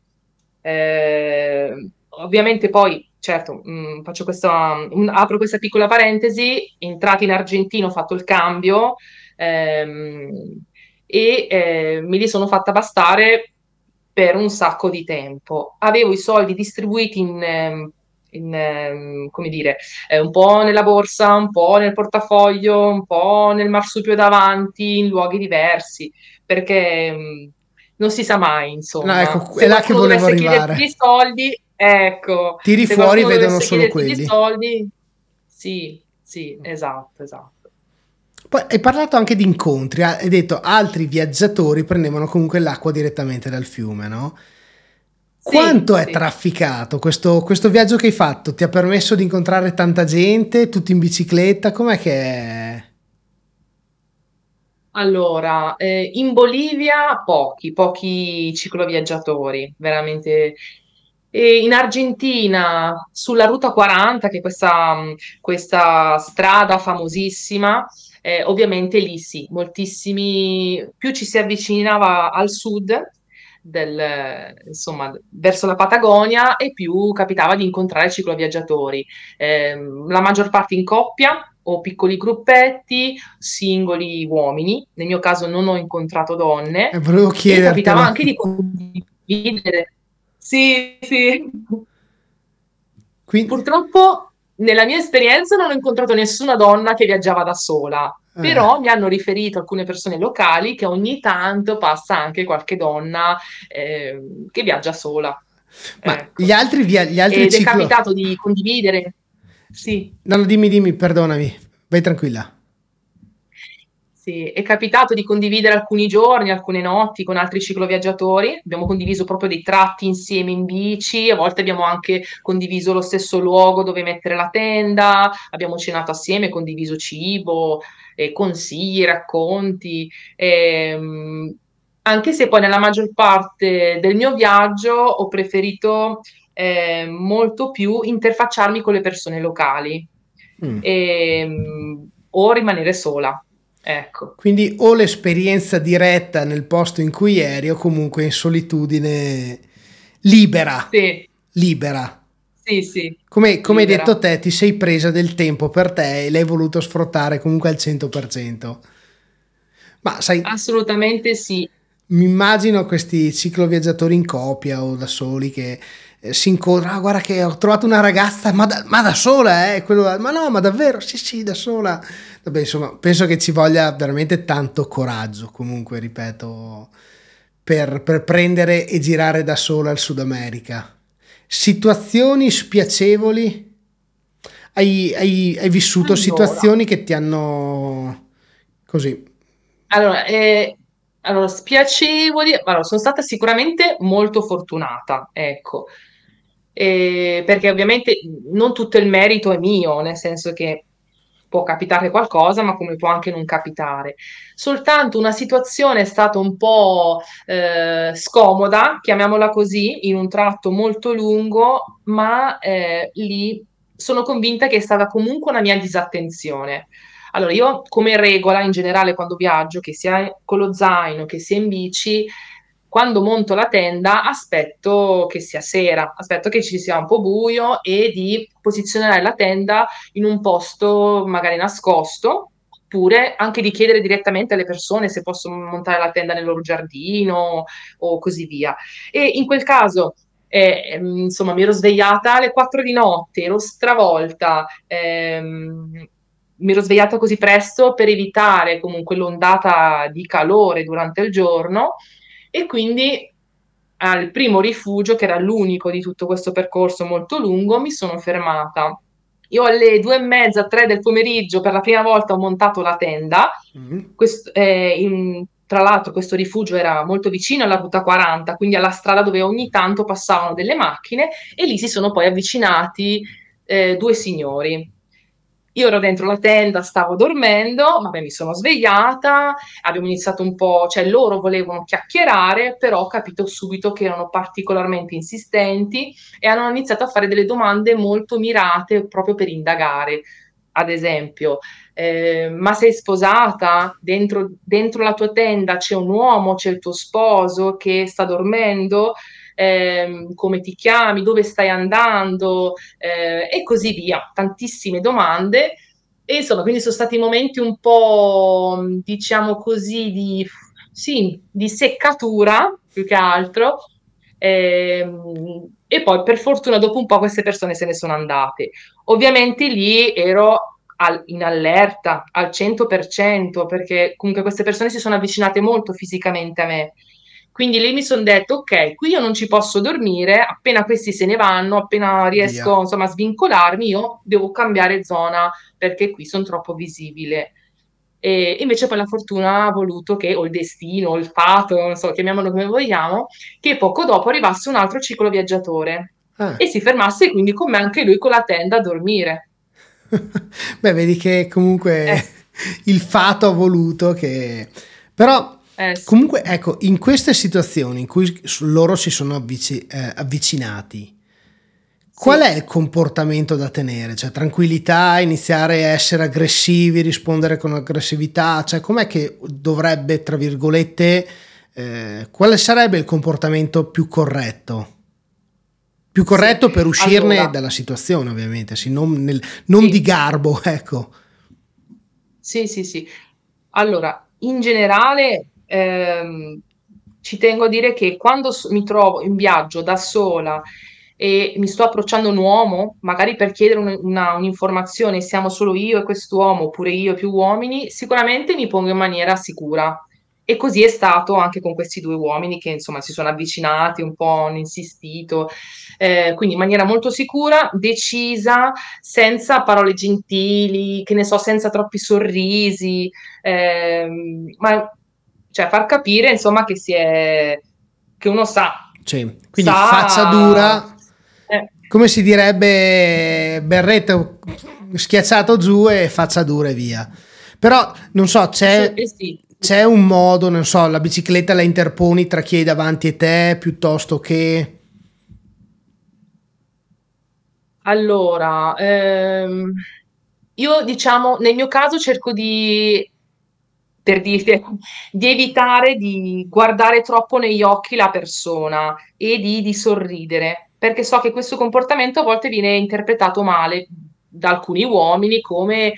Eh, ovviamente poi, certo, mh, faccio questa, un- apro questa piccola parentesi, entrati in Argentina ho fatto il cambio ehm, e eh, me li sono fatta bastare per un sacco di tempo. Avevo i soldi distribuiti in, ehm, in, ehm, come dire, eh, un po' nella borsa, un po' nel portafoglio, un po' nel marsupio davanti, in luoghi diversi, perché mh, non si sa mai, No, insomma. ecco, è Se là che volevo arrivare. dei soldi, ecco, Tiri se fuori, vedono solo quelli. soldi, sì, sì, esatto, esatto. Poi hai parlato anche di incontri, hai detto altri viaggiatori prendevano comunque l'acqua direttamente dal fiume, no? Sì, Quanto è sì. trafficato questo, questo viaggio che hai fatto? Ti ha permesso di incontrare tanta gente, tutti in bicicletta? Com'è che è? Allora, eh, in Bolivia pochi, pochi cicloviaggiatori, veramente. E in Argentina, sulla Ruta 40, che è questa, mh, questa strada famosissima, eh, ovviamente lì sì, moltissimi, più ci si avvicinava al sud, del, insomma, verso la Patagonia, e più capitava di incontrare cicloviaggiatori. Ehm, la maggior parte in coppia o piccoli gruppetti singoli uomini, nel mio caso non ho incontrato Eh, donne volevo e capitava anche di condividere. Sì, sì. Quindi, Purtroppo nella mia esperienza non ho incontrato nessuna donna che viaggiava da sola, eh, però mi hanno riferito alcune persone locali che ogni tanto passa anche qualche donna eh, che viaggia sola. ma gli Ecco. altri, via- gli altri Ed è ciclo... capitato di condividere. Sì. No, no, dimmi, dimmi, perdonami, vai tranquilla. Sì, è capitato di condividere alcuni giorni, alcune notti con altri cicloviaggiatori. Abbiamo condiviso proprio dei tratti insieme in bici, a volte abbiamo anche condiviso lo stesso luogo dove mettere la tenda, abbiamo cenato assieme, condiviso cibo, eh, consigli, racconti. Ehm, anche se poi nella maggior parte del mio viaggio ho preferito eh, molto più interfacciarmi con le persone locali Mm. ehm, o rimanere sola. Ecco, Quindi o l'esperienza diretta nel posto in cui eri o comunque in solitudine libera, sì, libera. sì, sì, Come, come hai detto te, ti sei presa del tempo per te e l'hai voluto sfruttare comunque al 100%. Ma sai, Assolutamente sì. mi immagino questi cicloviaggiatori in coppia o da soli che si incontrano, ah, guarda che ho trovato una ragazza, ma da, ma da sola, eh? Quello, ma no, ma davvero? Sì, sì, da sola. Vabbè, insomma, penso che ci voglia veramente tanto coraggio, comunque, ripeto, per, per prendere e girare da sola il Sud America. Situazioni spiacevoli? Hai, hai- hai vissuto Allora, situazioni che ti hanno così. allora, eh, Allora, spiacevoli, allora, sono stata sicuramente molto fortunata, ecco, Eh, perché ovviamente non tutto il merito è mio, nel senso che può capitare qualcosa, ma come può anche non capitare. Soltanto una situazione è stata un po' eh, scomoda, chiamiamola così, in un tratto molto lungo, ma eh, lì sono convinta che è stata comunque una mia disattenzione. Allora, io come regola in generale quando viaggio, che sia con lo zaino, che sia in bici, quando monto la tenda aspetto che sia sera, aspetto che ci sia un po' buio e di posizionare la tenda in un posto magari nascosto, oppure anche di chiedere direttamente alle persone se possono montare la tenda nel loro giardino o così via. E in quel caso eh, insomma, mi ero svegliata alle 4 di notte, ero stravolta, ehm, mi ero svegliata così presto per evitare comunque l'ondata di calore durante il giorno e quindi al primo rifugio, che era l'unico di tutto questo percorso molto lungo, mi sono fermata. Io alle due e mezza, tre del pomeriggio, per la prima volta ho montato la tenda. Mm. Questo, eh, in- tra l'altro, questo rifugio era molto vicino alla ruta 40, quindi alla strada dove ogni tanto passavano delle macchine, e lì si sono poi avvicinati eh, due signori. Io ero dentro la tenda, stavo dormendo, vabbè, mi sono svegliata, abbiamo iniziato un po', cioè loro volevano chiacchierare, però ho capito subito che erano particolarmente insistenti e hanno iniziato a fare delle domande molto mirate proprio per indagare. Ad esempio, eh, ma sei sposata? Dentro, dentro la tua tenda c'è un uomo, c'è il tuo sposo che sta dormendo? Ehm, come ti chiami? Dove stai andando? Eh, e così via. Tantissime domande. E insomma, quindi sono stati momenti un po', diciamo così, di, sì, di seccatura più che altro. Ehm, e poi per fortuna dopo un po' queste persone se ne sono andate. Ovviamente lì ero al- in allerta al 100% perché comunque queste persone si sono avvicinate molto fisicamente a me. Quindi lì mi sono detto, ok, qui io non ci posso dormire, appena questi se ne vanno, appena Via. riesco insomma a svincolarmi, io devo cambiare zona perché qui sono troppo visibile. E invece poi la fortuna ha voluto che, o il destino, o il fato, non so, chiamiamolo come vogliamo, che poco dopo arrivasse un altro ciclo viaggiatore Ah. e si fermasse quindi con me anche lui con la tenda a dormire. Beh, vedi che comunque Eh, il fato ha voluto che... Però eh sì, comunque ecco, in queste situazioni in cui loro si sono avvici- eh, avvicinati, qual sì. è il comportamento da tenere? Cioè tranquillità, iniziare a essere aggressivi, rispondere con aggressività? Cioè com'è che dovrebbe, tra virgolette, eh, quale sarebbe il comportamento più corretto? Più Sì, corretto per uscirne allora, dalla situazione, ovviamente, sì, non, nel- non di sì, garbo, ecco. sì, sì, sì. Allora, in generale, ehm, ci tengo a dire che quando mi trovo in viaggio da sola e mi sto approcciando un uomo, magari per chiedere un- una- un'informazione, siamo solo io e quest'uomo, oppure io e più uomini, sicuramente mi pongo in maniera sicura. E così è stato anche con questi due uomini che insomma si sono avvicinati, un po' hanno insistito, eh, quindi in maniera molto sicura, decisa, senza parole gentili, che ne so, senza troppi sorrisi, ehm, ma cioè far capire insomma che si è, che uno sa, Sì, quindi faccia sa, dura, eh, come si direbbe, berretto schiacciato giù e faccia dura e via. Però non so, sì, c'è, eh sì. c'è un modo, non so, la bicicletta la interponi tra chi è davanti a te piuttosto che... Allora, ehm, io diciamo, nel mio caso cerco di, per dirti, di evitare di guardare troppo negli occhi la persona e di, di sorridere, perché so che questo comportamento a volte viene interpretato male da alcuni uomini come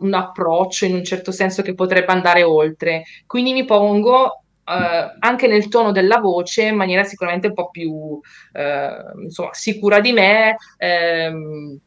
un approccio in un certo senso che potrebbe andare oltre. Quindi mi pongo, eh, anche nel tono della voce in maniera sicuramente un po' più, eh, insomma, sicura di me Ehm,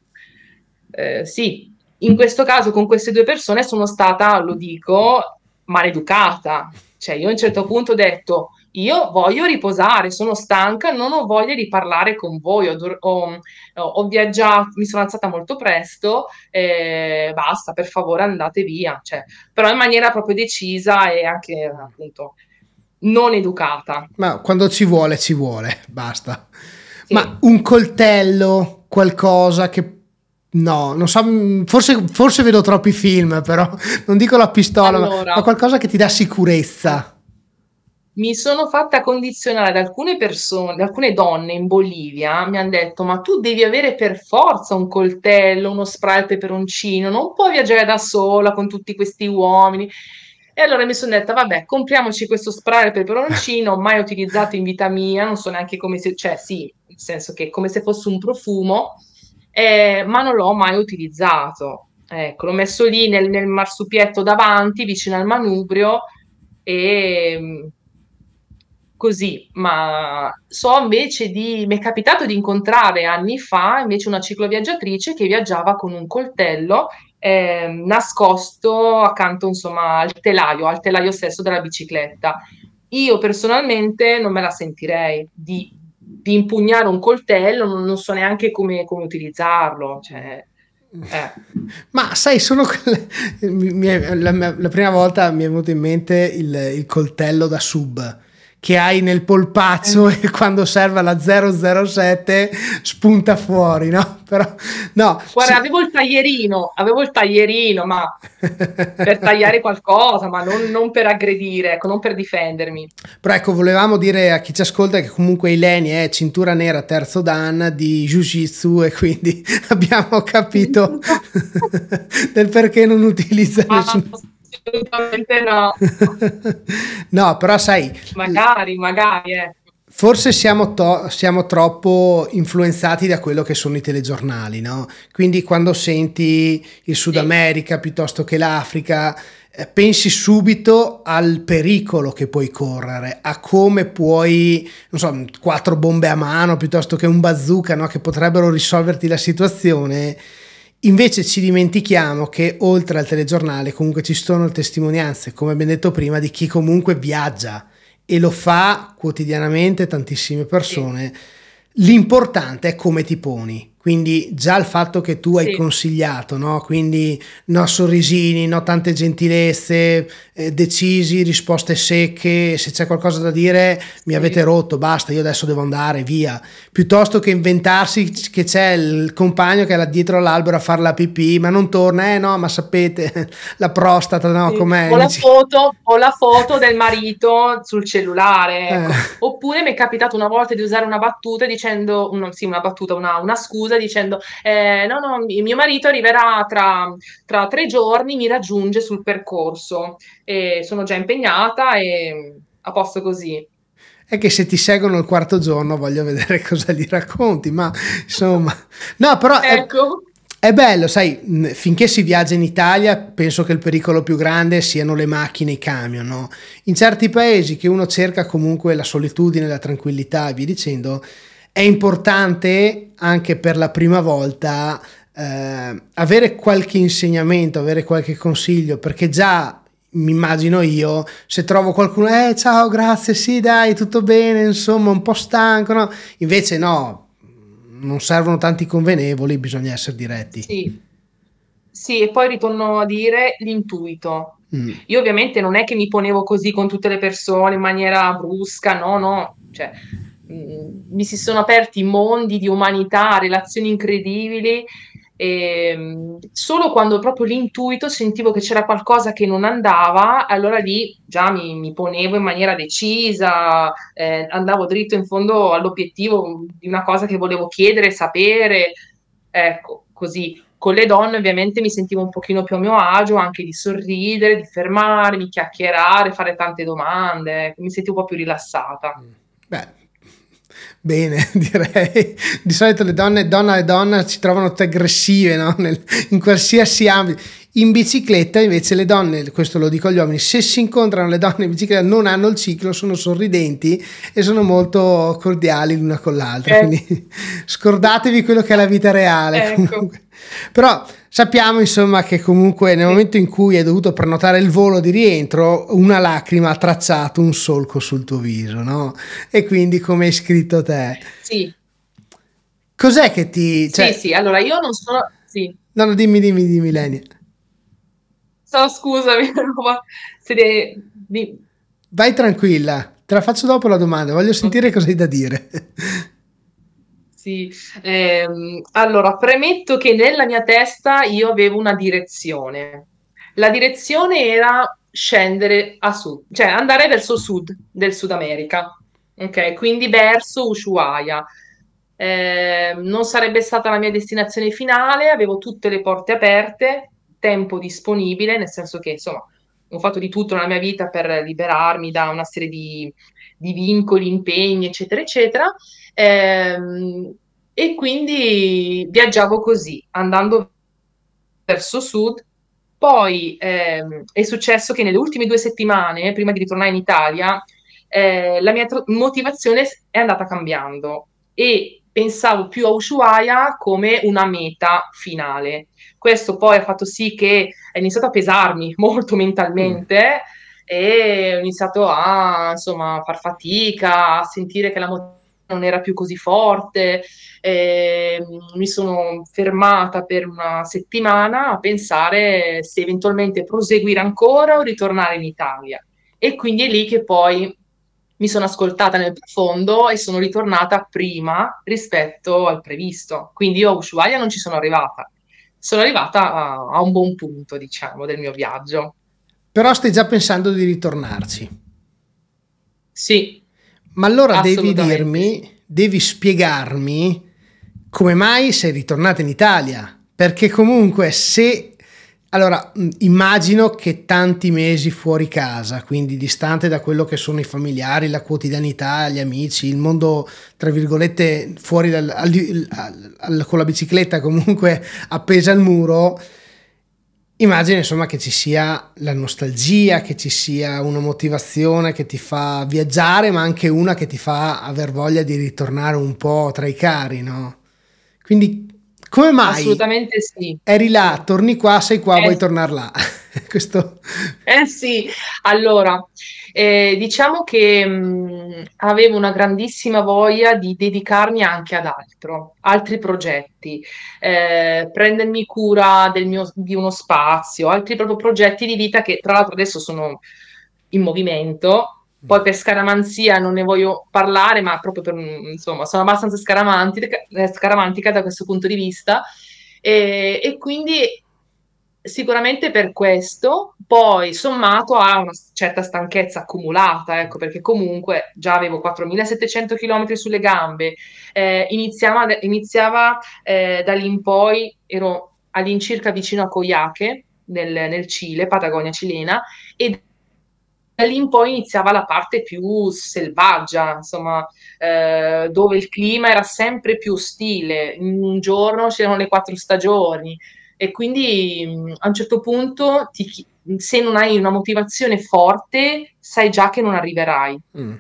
eh, sì, in questo caso con queste due persone sono stata, lo dico, maleducata. Cioè, io a un certo punto ho detto, io voglio riposare, sono stanca, non ho voglia di parlare con voi. Ho, ho- ho viaggiato, mi sono alzata molto presto, eh, basta, per favore andate via. Cioè, però in maniera proprio decisa e anche appunto non educata. Ma quando ci vuole, ci vuole, basta. Sì. Ma un coltello, qualcosa che... No, non so, forse, forse vedo troppi film, però non dico la pistola, ma- Allora. ma qualcosa che ti dà sicurezza. Mi sono fatta condizionare da alcune persone, da alcune donne in Bolivia, mi hanno detto: Ma tu devi avere per forza un coltello, uno spray al peperoncino, non puoi viaggiare da sola con tutti questi uomini. E allora mi sono detta: Vabbè, compriamoci questo spray al peperoncino, mai utilizzato in vita mia, non so neanche come se, cioè, sì, nel senso che è come se fosse un profumo, eh, ma non l'ho mai utilizzato. Ecco, l'ho messo lì nel, nel marsupietto davanti, vicino al manubrio, e così, ma so invece di, mi è capitato di incontrare anni fa invece una cicloviaggiatrice che viaggiava con un coltello ehm, nascosto accanto, insomma, al telaio, al telaio stesso della bicicletta. Io personalmente non me la sentirei di, di impugnare un coltello, non, non so neanche come, come utilizzarlo, cioè, eh. Ma sai, sono quelle... la, la prima volta mi è venuto in mente il, il coltello da sub che hai nel polpaccio e quando serve la 007 spunta fuori, no? Però, no. Guarda, sì. avevo il taglierino, avevo il taglierino, ma per tagliare qualcosa, ma non, non per aggredire, ecco, non per difendermi. Però ecco, volevamo dire a chi ci ascolta che comunque Ileni è cintura nera terzo dan di Jiu-Jitsu e quindi abbiamo capito del perché non utilizza Ma nessun... assolutamente no. no, però sai, Magari, magari, eh. Forse siamo, to- siamo troppo influenzati da quello che sono i telegiornali, no? Quindi quando senti il Sud. America piuttosto che l'Africa, eh, pensi subito al pericolo che puoi correre, a come puoi, non so, quattro bombe a mano piuttosto che un bazooka, no? Che potrebbero risolverti la situazione. Invece ci dimentichiamo che oltre al telegiornale comunque ci sono le testimonianze, come abbiamo detto prima, di chi comunque viaggia e lo fa quotidianamente tantissime persone. L'importante è come ti poni. Quindi già il fatto che tu hai Sì. consigliato, no? Quindi no sorrisini, no tante gentilezze, eh, decisi, risposte secche, se c'è qualcosa da dire mi Sì. avete rotto, basta, io adesso devo andare, via. Piuttosto che inventarsi che c'è il compagno che è là dietro all'albero a fare la pipì, ma non torna, eh no, ma sapete, la prostata, no, Sì. com'è? O la, foto, o la foto del marito sul cellulare. ecco. Eh. Oppure mi è capitato una volta di usare una battuta dicendo, una, sì, una battuta, una, una scusa dicendo: eh, No, no, mi- mio marito arriverà tra, tra tre giorni, mi raggiunge sul percorso. E sono già impegnata e a posto così. È che se ti seguono il quarto giorno voglio vedere cosa gli racconti, ma insomma, no, però è, Ecco. è bello, sai, finché si viaggia in Italia penso che il pericolo più grande siano le macchine e i camion, no? In certi paesi che uno cerca comunque la solitudine, la tranquillità e via dicendo, è importante anche per la prima volta eh, avere qualche insegnamento, avere qualche consiglio, perché già mi immagino io, se trovo qualcuno, eh ciao, grazie, sì dai, tutto bene, insomma, un po' stanco, no? Invece no, non servono tanti convenevoli, bisogna essere diretti. Sì. Sì, e poi ritorno a dire l'intuito. Mm. Io ovviamente non è che mi ponevo così con tutte le persone in maniera brusca, no, no, cioè mi si sono aperti mondi di umanità, relazioni incredibili e mh, solo quando proprio l'intuito sentivo che c'era qualcosa che non andava, allora lì già mi, mi ponevo in maniera decisa, eh, andavo dritto in fondo all'obiettivo di una cosa che volevo chiedere, sapere, ecco, così. Con le donne ovviamente mi sentivo un pochino più a mio agio, anche di sorridere, di fermarmi, chiacchierare, fare tante domande, mi sentivo un po' più rilassata. Beh, bene, direi. Di solito le donne, donna e donna, si trovano tutte aggressive no? Nel- in qualsiasi ambito. In bicicletta invece le donne, questo lo dico agli uomini, se si incontrano le donne in bicicletta non hanno il ciclo, sono sorridenti e sono molto cordiali l'una con l'altra. Eh. Quindi scordatevi quello che è la vita reale. Ecco. Però sappiamo insomma che comunque nel momento in cui hai dovuto prenotare il volo di rientro, una lacrima ha tracciato un solco sul tuo viso, no? E quindi come hai scritto te. Sì, Cos'è che ti... Cioè, sì, sì, allora io non sono... Sì, No, no, dimmi, dimmi, dimmi, Lenia. So, scusami, ma se di- Vai tranquilla, te la faccio dopo la domanda, voglio sentire cosa hai da dire. Sì, ehm, allora premetto che nella mia testa io avevo una direzione. La direzione era scendere a sud, cioè andare verso sud del Sud America, ok? Quindi verso Ushuaia. Eh, non sarebbe stata la mia destinazione finale, avevo tutte le porte aperte, tempo disponibile, nel senso che insomma ho fatto di tutto nella mia vita per liberarmi da una serie di, di vincoli, impegni, eccetera, eccetera. Ehm, e quindi viaggiavo così, andando verso sud. Poi ehm, è successo che nelle ultime due settimane, prima di ritornare in Italia, eh, la mia tro- motivazione è andata cambiando e pensavo più a Ushuaia come una meta finale. Questo poi ha fatto sì che è iniziato a pesarmi molto mentalmente e ho iniziato a insomma far fatica, a sentire che la motivazione non era più così forte. E mi sono fermata per una settimana a pensare se eventualmente proseguire ancora o ritornare in Italia. E quindi è lì che poi mi sono ascoltata nel profondo e sono ritornata prima rispetto al previsto. Quindi io a Ushuaia non ci sono arrivata. Sono arrivata a, a un buon punto, diciamo, del mio viaggio. Però stai già pensando di ritornarci. Sì, Ma allora devi dirmi, devi spiegarmi come mai sei ritornata in Italia. Perché comunque se... Allora, mh, immagino che tanti mesi fuori casa, quindi distante da quello che sono i familiari, la quotidianità, gli amici, il mondo, tra virgolette, fuori dal, al al- al- con la bicicletta comunque appesa al muro, Immagino insomma che ci sia la nostalgia, che ci sia una motivazione che ti fa viaggiare, ma anche una che ti fa aver voglia di ritornare un po' tra i cari, no? Quindi come mai Assolutamente sì. eri là, torni qua, sei qua, vuoi Eh, tornare là? Questo Eh sì, allora, eh, diciamo che mh, avevo una grandissima voglia di dedicarmi anche ad altro, altri progetti, eh, prendermi cura del mio, di uno spazio, altri proprio progetti di vita che tra l'altro adesso sono in movimento. Poi per scaramanzia non ne voglio parlare, ma proprio per, insomma, sono abbastanza scaramantica, eh, scaramantica da questo punto di vista. E, e quindi sicuramente per questo, poi sommato a una certa stanchezza accumulata, ecco, perché comunque già avevo 4.700 km sulle gambe, eh, iniziava, iniziava eh, da lì in poi, ero all'incirca vicino a Coyhaique, nel, nel Cile, Patagonia cilena, e da lì in poi iniziava la parte più selvaggia, insomma, eh, dove il clima era sempre più ostile. In un giorno c'erano le quattro stagioni e quindi mh, a un certo punto, ti se non hai una motivazione forte, sai già che non arriverai. mm,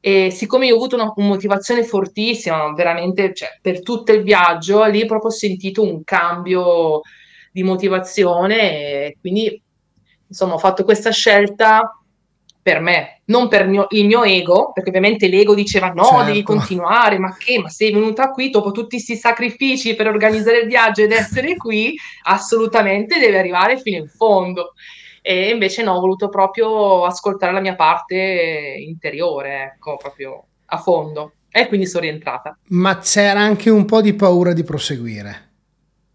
E siccome io ho avuto una, una motivazione fortissima, veramente, cioè, per tutto il viaggio, lì proprio ho sentito un cambio di motivazione e quindi, insomma, ho fatto questa scelta per me, non per il mio, il mio ego, perché ovviamente l'ego diceva no, devi certo. continuare, ma che, ma sei venuta qui dopo tutti questi sacrifici per organizzare il viaggio ed essere qui, assolutamente devi arrivare fino in fondo. E invece no, ho voluto proprio ascoltare la mia parte interiore, ecco, proprio a fondo. E quindi sono rientrata. Ma c'era anche un po' di paura di proseguire.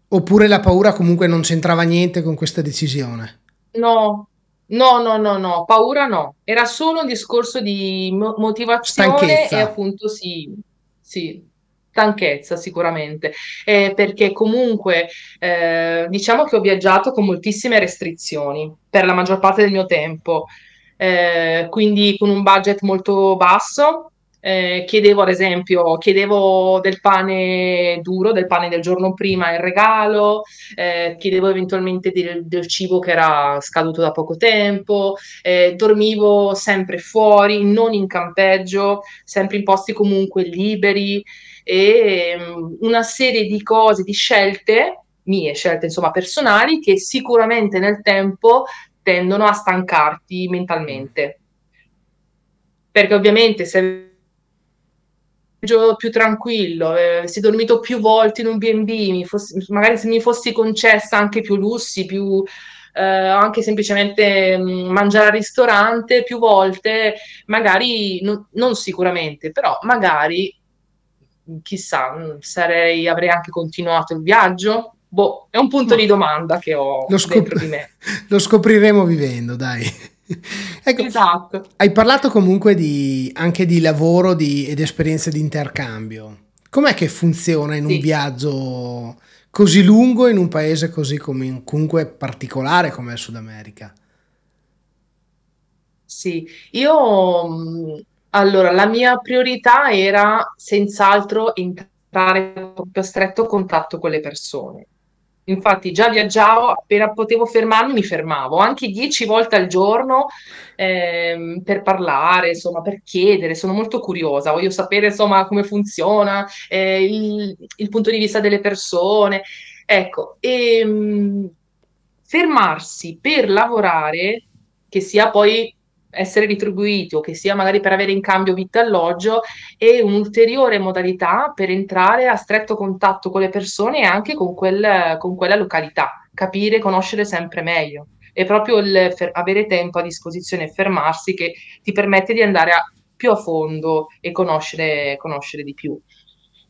Oppure la paura comunque non c'entrava niente con questa decisione. No, no, no, no, no, paura no. Era solo un discorso di mo- motivazione e Stanchezza. appunto sì, sì, stanchezza sicuramente. Eh, perché comunque eh, diciamo che ho viaggiato con moltissime restrizioni per la maggior parte del mio tempo, Eh, quindi con un budget molto basso. Eh, chiedevo ad esempio, chiedevo del pane duro, del pane del giorno prima in regalo, eh, chiedevo eventualmente del, del cibo che era scaduto da poco tempo, eh, dormivo sempre fuori, non in campeggio, sempre in posti comunque liberi e um, una serie di cose, di scelte, mie scelte insomma personali, che sicuramente nel tempo tendono a stancarti mentalmente. Perché ovviamente se viaggio più tranquillo, eh, avessi dormito più volte in un B&B, fossi- magari se mi fossi concessa anche più lussi, più, eh, anche semplicemente mh, mangiare al ristorante più volte, magari, no, non sicuramente, però magari, chissà, sarei, avrei anche continuato il viaggio. Boh, è un punto no. di domanda che ho lo scop- dentro di me. Lo scopriremo vivendo, dai. ecco, esatto. Hai parlato comunque di, anche di lavoro di, ed esperienze di intercambio. Com'è che funziona in un sì. viaggio così lungo in un paese così come, comunque particolare come il Sud America? Sì, io allora la mia priorità era senz'altro entrare in proprio stretto contatto con le persone. Infatti già viaggiavo, appena potevo fermarmi mi fermavo, anche dieci volte al giorno ehm, per parlare, insomma, per chiedere, sono molto curiosa, voglio sapere insomma come funziona, eh, il, il, punto di vista delle persone. Ecco, e, ehm, fermarsi per lavorare, che sia poi essere retribuiti o che sia magari per avere in cambio vitto e alloggio è un'ulteriore modalità per entrare a stretto contatto con le persone e anche con, quel, con quella località, capire, conoscere sempre meglio. È proprio il fer- avere tempo a disposizione e fermarsi che ti permette di andare a, più a fondo e conoscere, conoscere di più.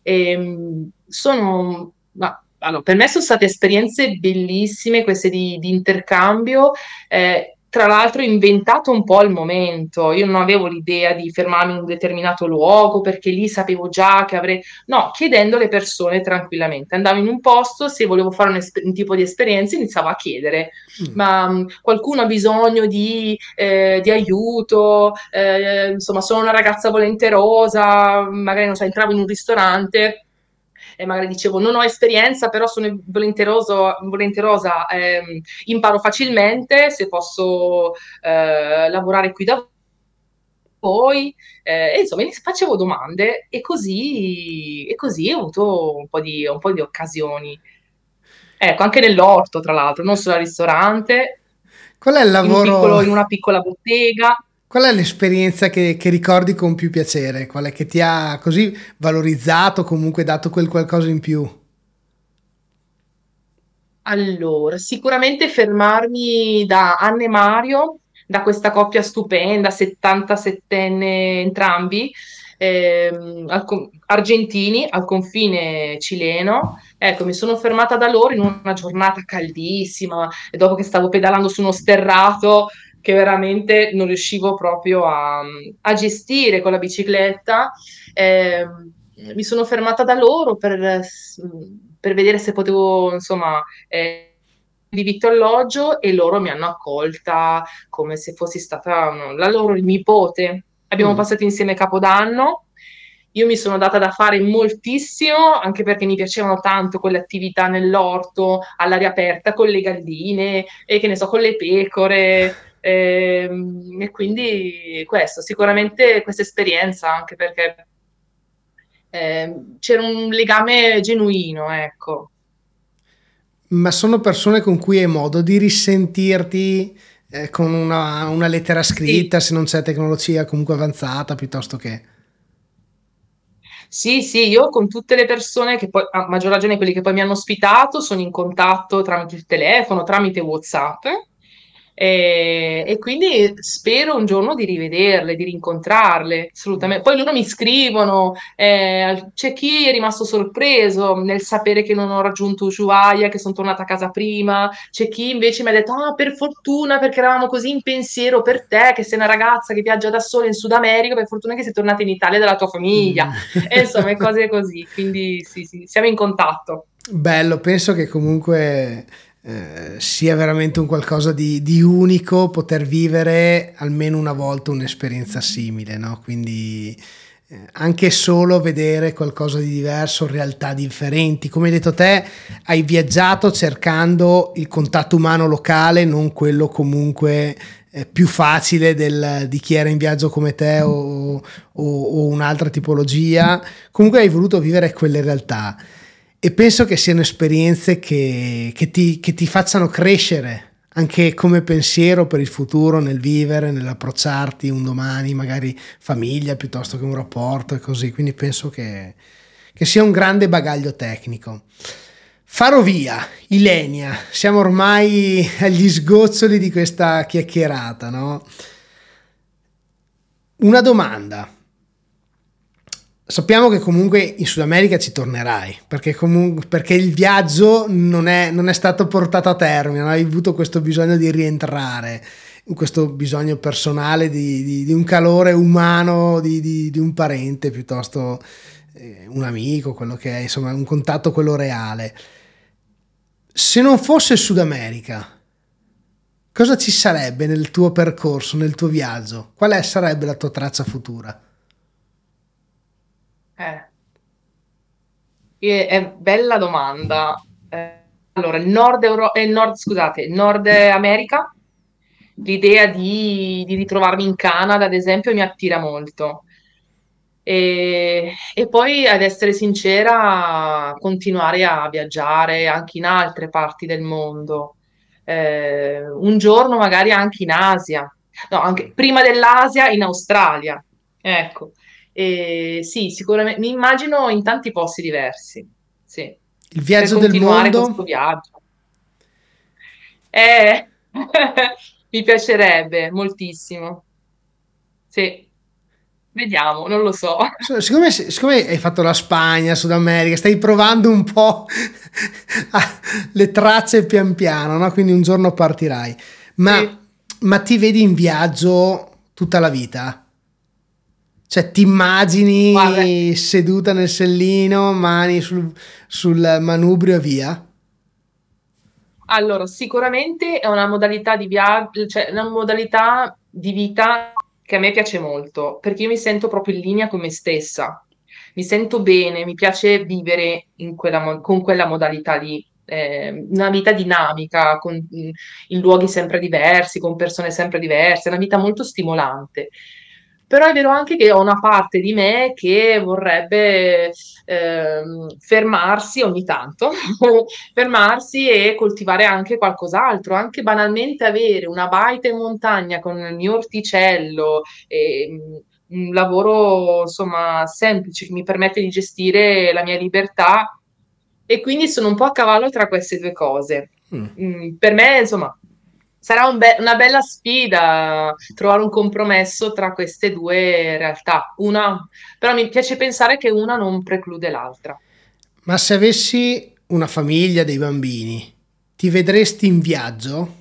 E, ehm, sono, ma, allora, per me sono state esperienze bellissime queste di, di intercambio. Eh, tra l'altro inventato un po' al momento. Io non avevo l'idea di fermarmi in un determinato luogo perché lì sapevo già che avrei. No, chiedendo alle persone tranquillamente. Andavo in un posto, se volevo fare un, esper- un tipo di esperienza, iniziavo a chiedere: mm. ma um, qualcuno ha bisogno di, eh, di aiuto? Eh, insomma, sono una ragazza volenterosa, magari non so, entravo in un ristorante e magari dicevo non ho esperienza, però sono volenterosa, ehm, imparo facilmente, se posso eh, lavorare qui da voi, eh, e insomma facevo domande e così, e così ho avuto un po' di, un po' di occasioni. Ecco, anche nell'orto, tra l'altro, non solo al ristorante. Qual è il lavoro? In, un piccolo, in una piccola bottega. Qual è l'esperienza che, che, ricordi con più piacere? Qual è che ti ha così valorizzato, comunque dato quel qualcosa in più? Allora, sicuramente fermarmi da Anne e Mario, da questa coppia stupenda, 77enne entrambi, ehm, al, argentini al confine cileno. Ecco, mi sono fermata da loro in una giornata caldissima, dopo che stavo pedalando su uno sterrato, che veramente non riuscivo proprio a, a gestire con la bicicletta. Eh, mi sono fermata da loro per, per vedere se potevo, insomma, eh, di vitto alloggio e loro mi hanno accolta come se fossi stata la loro nipote. Abbiamo mm. passato insieme Capodanno. Io mi sono data da fare moltissimo, anche perché mi piacevano tanto quelle attività nell'orto, all'aria aperta, con le galline, e che ne so, con le pecore. E, ehm, e quindi questo, sicuramente questa esperienza, anche perché eh, c'era un legame genuino, ecco. Ma sono persone con cui hai modo di risentirti eh, con una, una, lettera scritta, sì. se non c'è tecnologia comunque avanzata, piuttosto che... Sì, sì, io con tutte le persone che poi, a maggior ragione quelli che poi mi hanno ospitato, sono in contatto tramite il telefono, tramite WhatsApp e, e, quindi spero un giorno di rivederle, di rincontrarle, assolutamente. Poi loro mi scrivono, eh, c'è chi è rimasto sorpreso nel sapere che non ho raggiunto Ushuaia, che sono tornata a casa prima, c'è chi invece mi ha detto, ah, per fortuna, perché eravamo così in pensiero per te, che sei una ragazza che viaggia da sola in Sud America, per fortuna che sei tornata in Italia dalla tua famiglia, mm. e insomma, cose così, quindi sì, sì, siamo in contatto. Bello, penso che comunque eh, sia veramente un qualcosa di, di, unico poter vivere almeno una volta un'esperienza simile, no? Quindi eh, anche solo vedere qualcosa di diverso, realtà differenti. Come hai detto te, hai viaggiato cercando il contatto umano locale, non quello comunque eh, più facile del, di chi era in viaggio come te o, o, o un'altra tipologia. Comunque hai voluto vivere quelle realtà e penso che siano esperienze che, che, ti, che ti facciano crescere anche come pensiero per il futuro nel vivere, nell'approcciarti un domani, magari famiglia piuttosto che un rapporto e così. Quindi penso che, che sia un grande bagaglio tecnico. Farovia, Ilenia, siamo ormai agli sgoccioli di questa chiacchierata, no? Una domanda. Sappiamo che comunque in Sud America ci tornerai, perché, comunque, perché il viaggio non è, non è, stato portato a termine, non hai avuto questo bisogno di rientrare, questo bisogno personale di, di, di un calore umano, di, di, un parente piuttosto eh, un amico, quello che è, insomma, un contatto quello reale se non fosse Sud America, cosa ci sarebbe nel tuo percorso, nel tuo viaggio? Qual è, sarebbe la tua traccia futura? Eh. È bella domanda. Eh, allora, il Nord, Euro- eh, Nord, scusate, Nord America, l'idea di, di ritrovarmi in Canada, ad esempio, mi attira molto. E, e, poi, ad essere sincera, continuare a viaggiare anche in altre parti del mondo. Eh, un giorno magari anche in Asia, no, anche prima dell'Asia in Australia. Ecco, e, sì, sicuramente mi immagino in tanti posti diversi. Sì. Il viaggio del mondo. questo viaggio. Eh, mi piacerebbe moltissimo. Sì. Vediamo, non lo so. Siccome, siccome, hai fatto la Spagna, Sud America, stai provando un po' le tracce pian piano, no? quindi un giorno partirai. Ma, sì. ma, ti vedi in viaggio tutta la vita? Cioè ti immagini Guarda. seduta nel sellino, mani sul, sul manubrio e via? Allora, sicuramente è una modalità di viaggio, cioè una modalità di vita che a me piace molto, perché io mi sento proprio in linea con me stessa, mi sento bene, mi piace vivere quella, con quella modalità lì, eh, una vita dinamica, con, in luoghi sempre diversi, con persone sempre diverse, una vita molto stimolante. Però è vero anche che ho una parte di me che vorrebbe eh, fermarsi ogni tanto, fermarsi e coltivare anche qualcos'altro, anche banalmente avere una baita in montagna con il mio orticello. E, un lavoro insomma semplice che mi permette di gestire la mia libertà e quindi sono un po' a cavallo tra queste due cose. Mm. Mm, per me, insomma, sarà un be- una bella sfida trovare un compromesso tra queste due realtà. Una, però mi piace pensare che una non preclude l'altra. Ma se avessi una famiglia, dei bambini, ti vedresti in viaggio?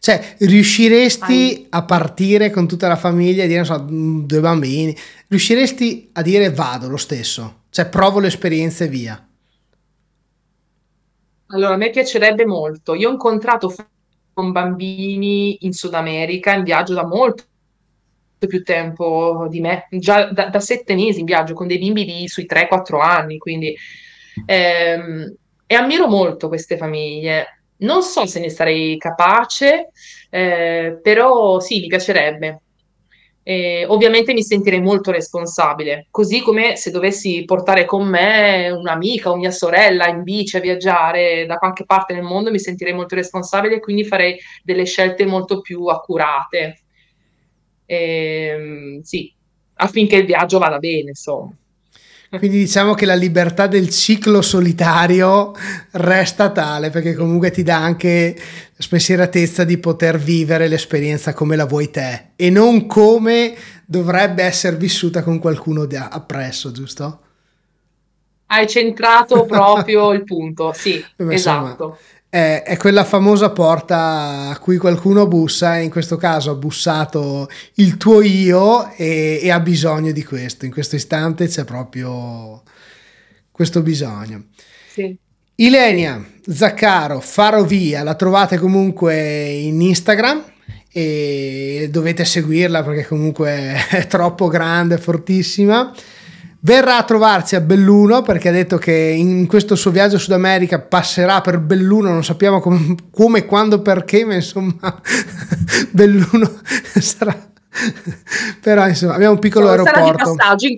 Cioè, riusciresti a partire con tutta la famiglia e dire, non so, due bambini, riusciresti a dire vado lo stesso? Cioè, provo l'esperienza e via. Allora, a me piacerebbe molto. Io ho incontrato con bambini in Sud America in viaggio da molto più tempo di me, già da, da sette mesi in viaggio con dei bimbi di sui 3-4 anni, quindi ehm, e ammiro molto queste famiglie. Non so se ne sarei capace, eh, però sì, mi piacerebbe. Eh, ovviamente mi sentirei molto responsabile, così come se dovessi portare con me un'amica o mia sorella in bici a viaggiare da qualche parte nel mondo, mi sentirei molto responsabile e quindi farei delle scelte molto più accurate. Eh, sì, affinché il viaggio vada bene, insomma. Quindi diciamo che la libertà del ciclo solitario resta tale perché comunque ti dà anche spensieratezza di poter vivere l'esperienza come la vuoi te e non come dovrebbe essere vissuta con qualcuno appresso, giusto? Hai centrato proprio il punto, sì, Beh, esatto. Insomma, è, è, quella famosa porta a cui qualcuno bussa e in questo caso ha bussato il tuo io e, e ha bisogno di questo. In questo istante c'è proprio questo bisogno. Sì. Ilenia Zaccaro, Faro Via, la trovate comunque in Instagram e dovete seguirla perché comunque è troppo grande, fortissima verrà a trovarci a Belluno perché ha detto che in questo suo viaggio a Sud America passerà per Belluno, non sappiamo come, come quando, perché, ma insomma Belluno sarà... Però insomma abbiamo un piccolo sarà aeroporto. Sarà di passaggio.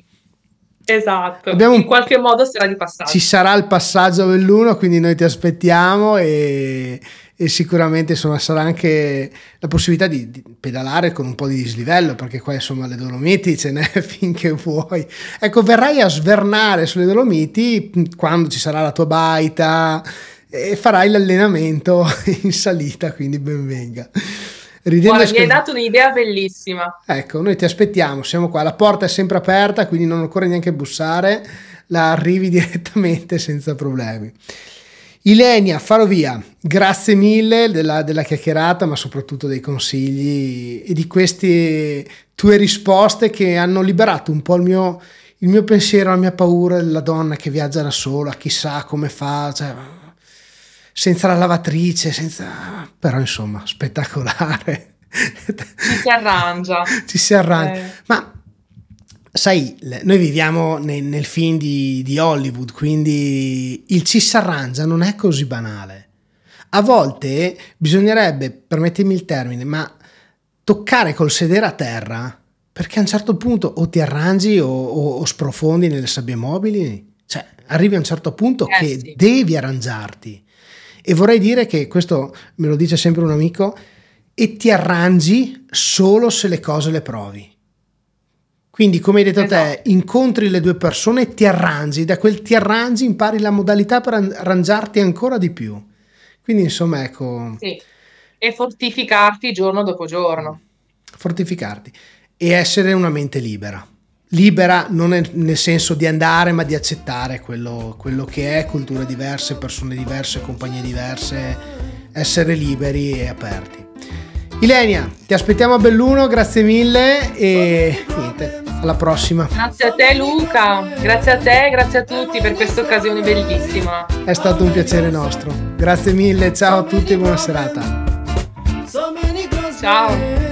Esatto, abbiamo in qualche modo sarà di passaggio. Ci sarà il passaggio a Belluno, quindi noi ti aspettiamo e, e sicuramente insomma sarà anche la possibilità di, di, pedalare con un po' di dislivello perché qua insomma le Dolomiti ce n'è finché vuoi ecco verrai a svernare sulle Dolomiti quando ci sarà la tua baita e farai l'allenamento in salita quindi benvenga Ridendo Guarda, mi hai dato un'idea bellissima. Ecco, noi ti aspettiamo, siamo qua, la porta è sempre aperta, quindi non occorre neanche bussare, la arrivi direttamente senza problemi. Ilenia Farovia, grazie mille della, della, chiacchierata, ma soprattutto dei consigli e di queste tue risposte che hanno liberato un po' il mio, il mio pensiero, la mia paura della donna che viaggia da sola, chissà come fa, cioè, senza la lavatrice, senza... però insomma, spettacolare. Ci si arrangia. Ci si arrangia. Eh. Ma sai, noi viviamo nel, nel film di, di, Hollywood, quindi il ci si arrangia non è così banale. A volte bisognerebbe, permettimi il termine, ma toccare col sedere a terra, perché a un certo punto o ti arrangi o, o, o sprofondi nelle sabbie mobili. Cioè, arrivi a un certo punto eh, che sì. devi arrangiarti. E vorrei dire che questo me lo dice sempre un amico, e ti arrangi solo se le cose le provi. Quindi, come hai detto esatto. te, incontri le due persone e ti arrangi, da quel ti arrangi impari la modalità per arrangiarti ancora di più. Quindi, insomma, ecco. Sì. E fortificarti giorno dopo giorno. Fortificarti e essere una mente libera libera non nel senso di andare ma di accettare quello, quello, che è, culture diverse, persone diverse, compagnie diverse, essere liberi e aperti. Ilenia, ti aspettiamo a Belluno, grazie mille e niente, alla prossima. Grazie a te Luca, grazie a te, grazie a tutti per questa occasione bellissima. È stato un piacere nostro. Grazie mille, ciao a tutti e buona serata. Ciao.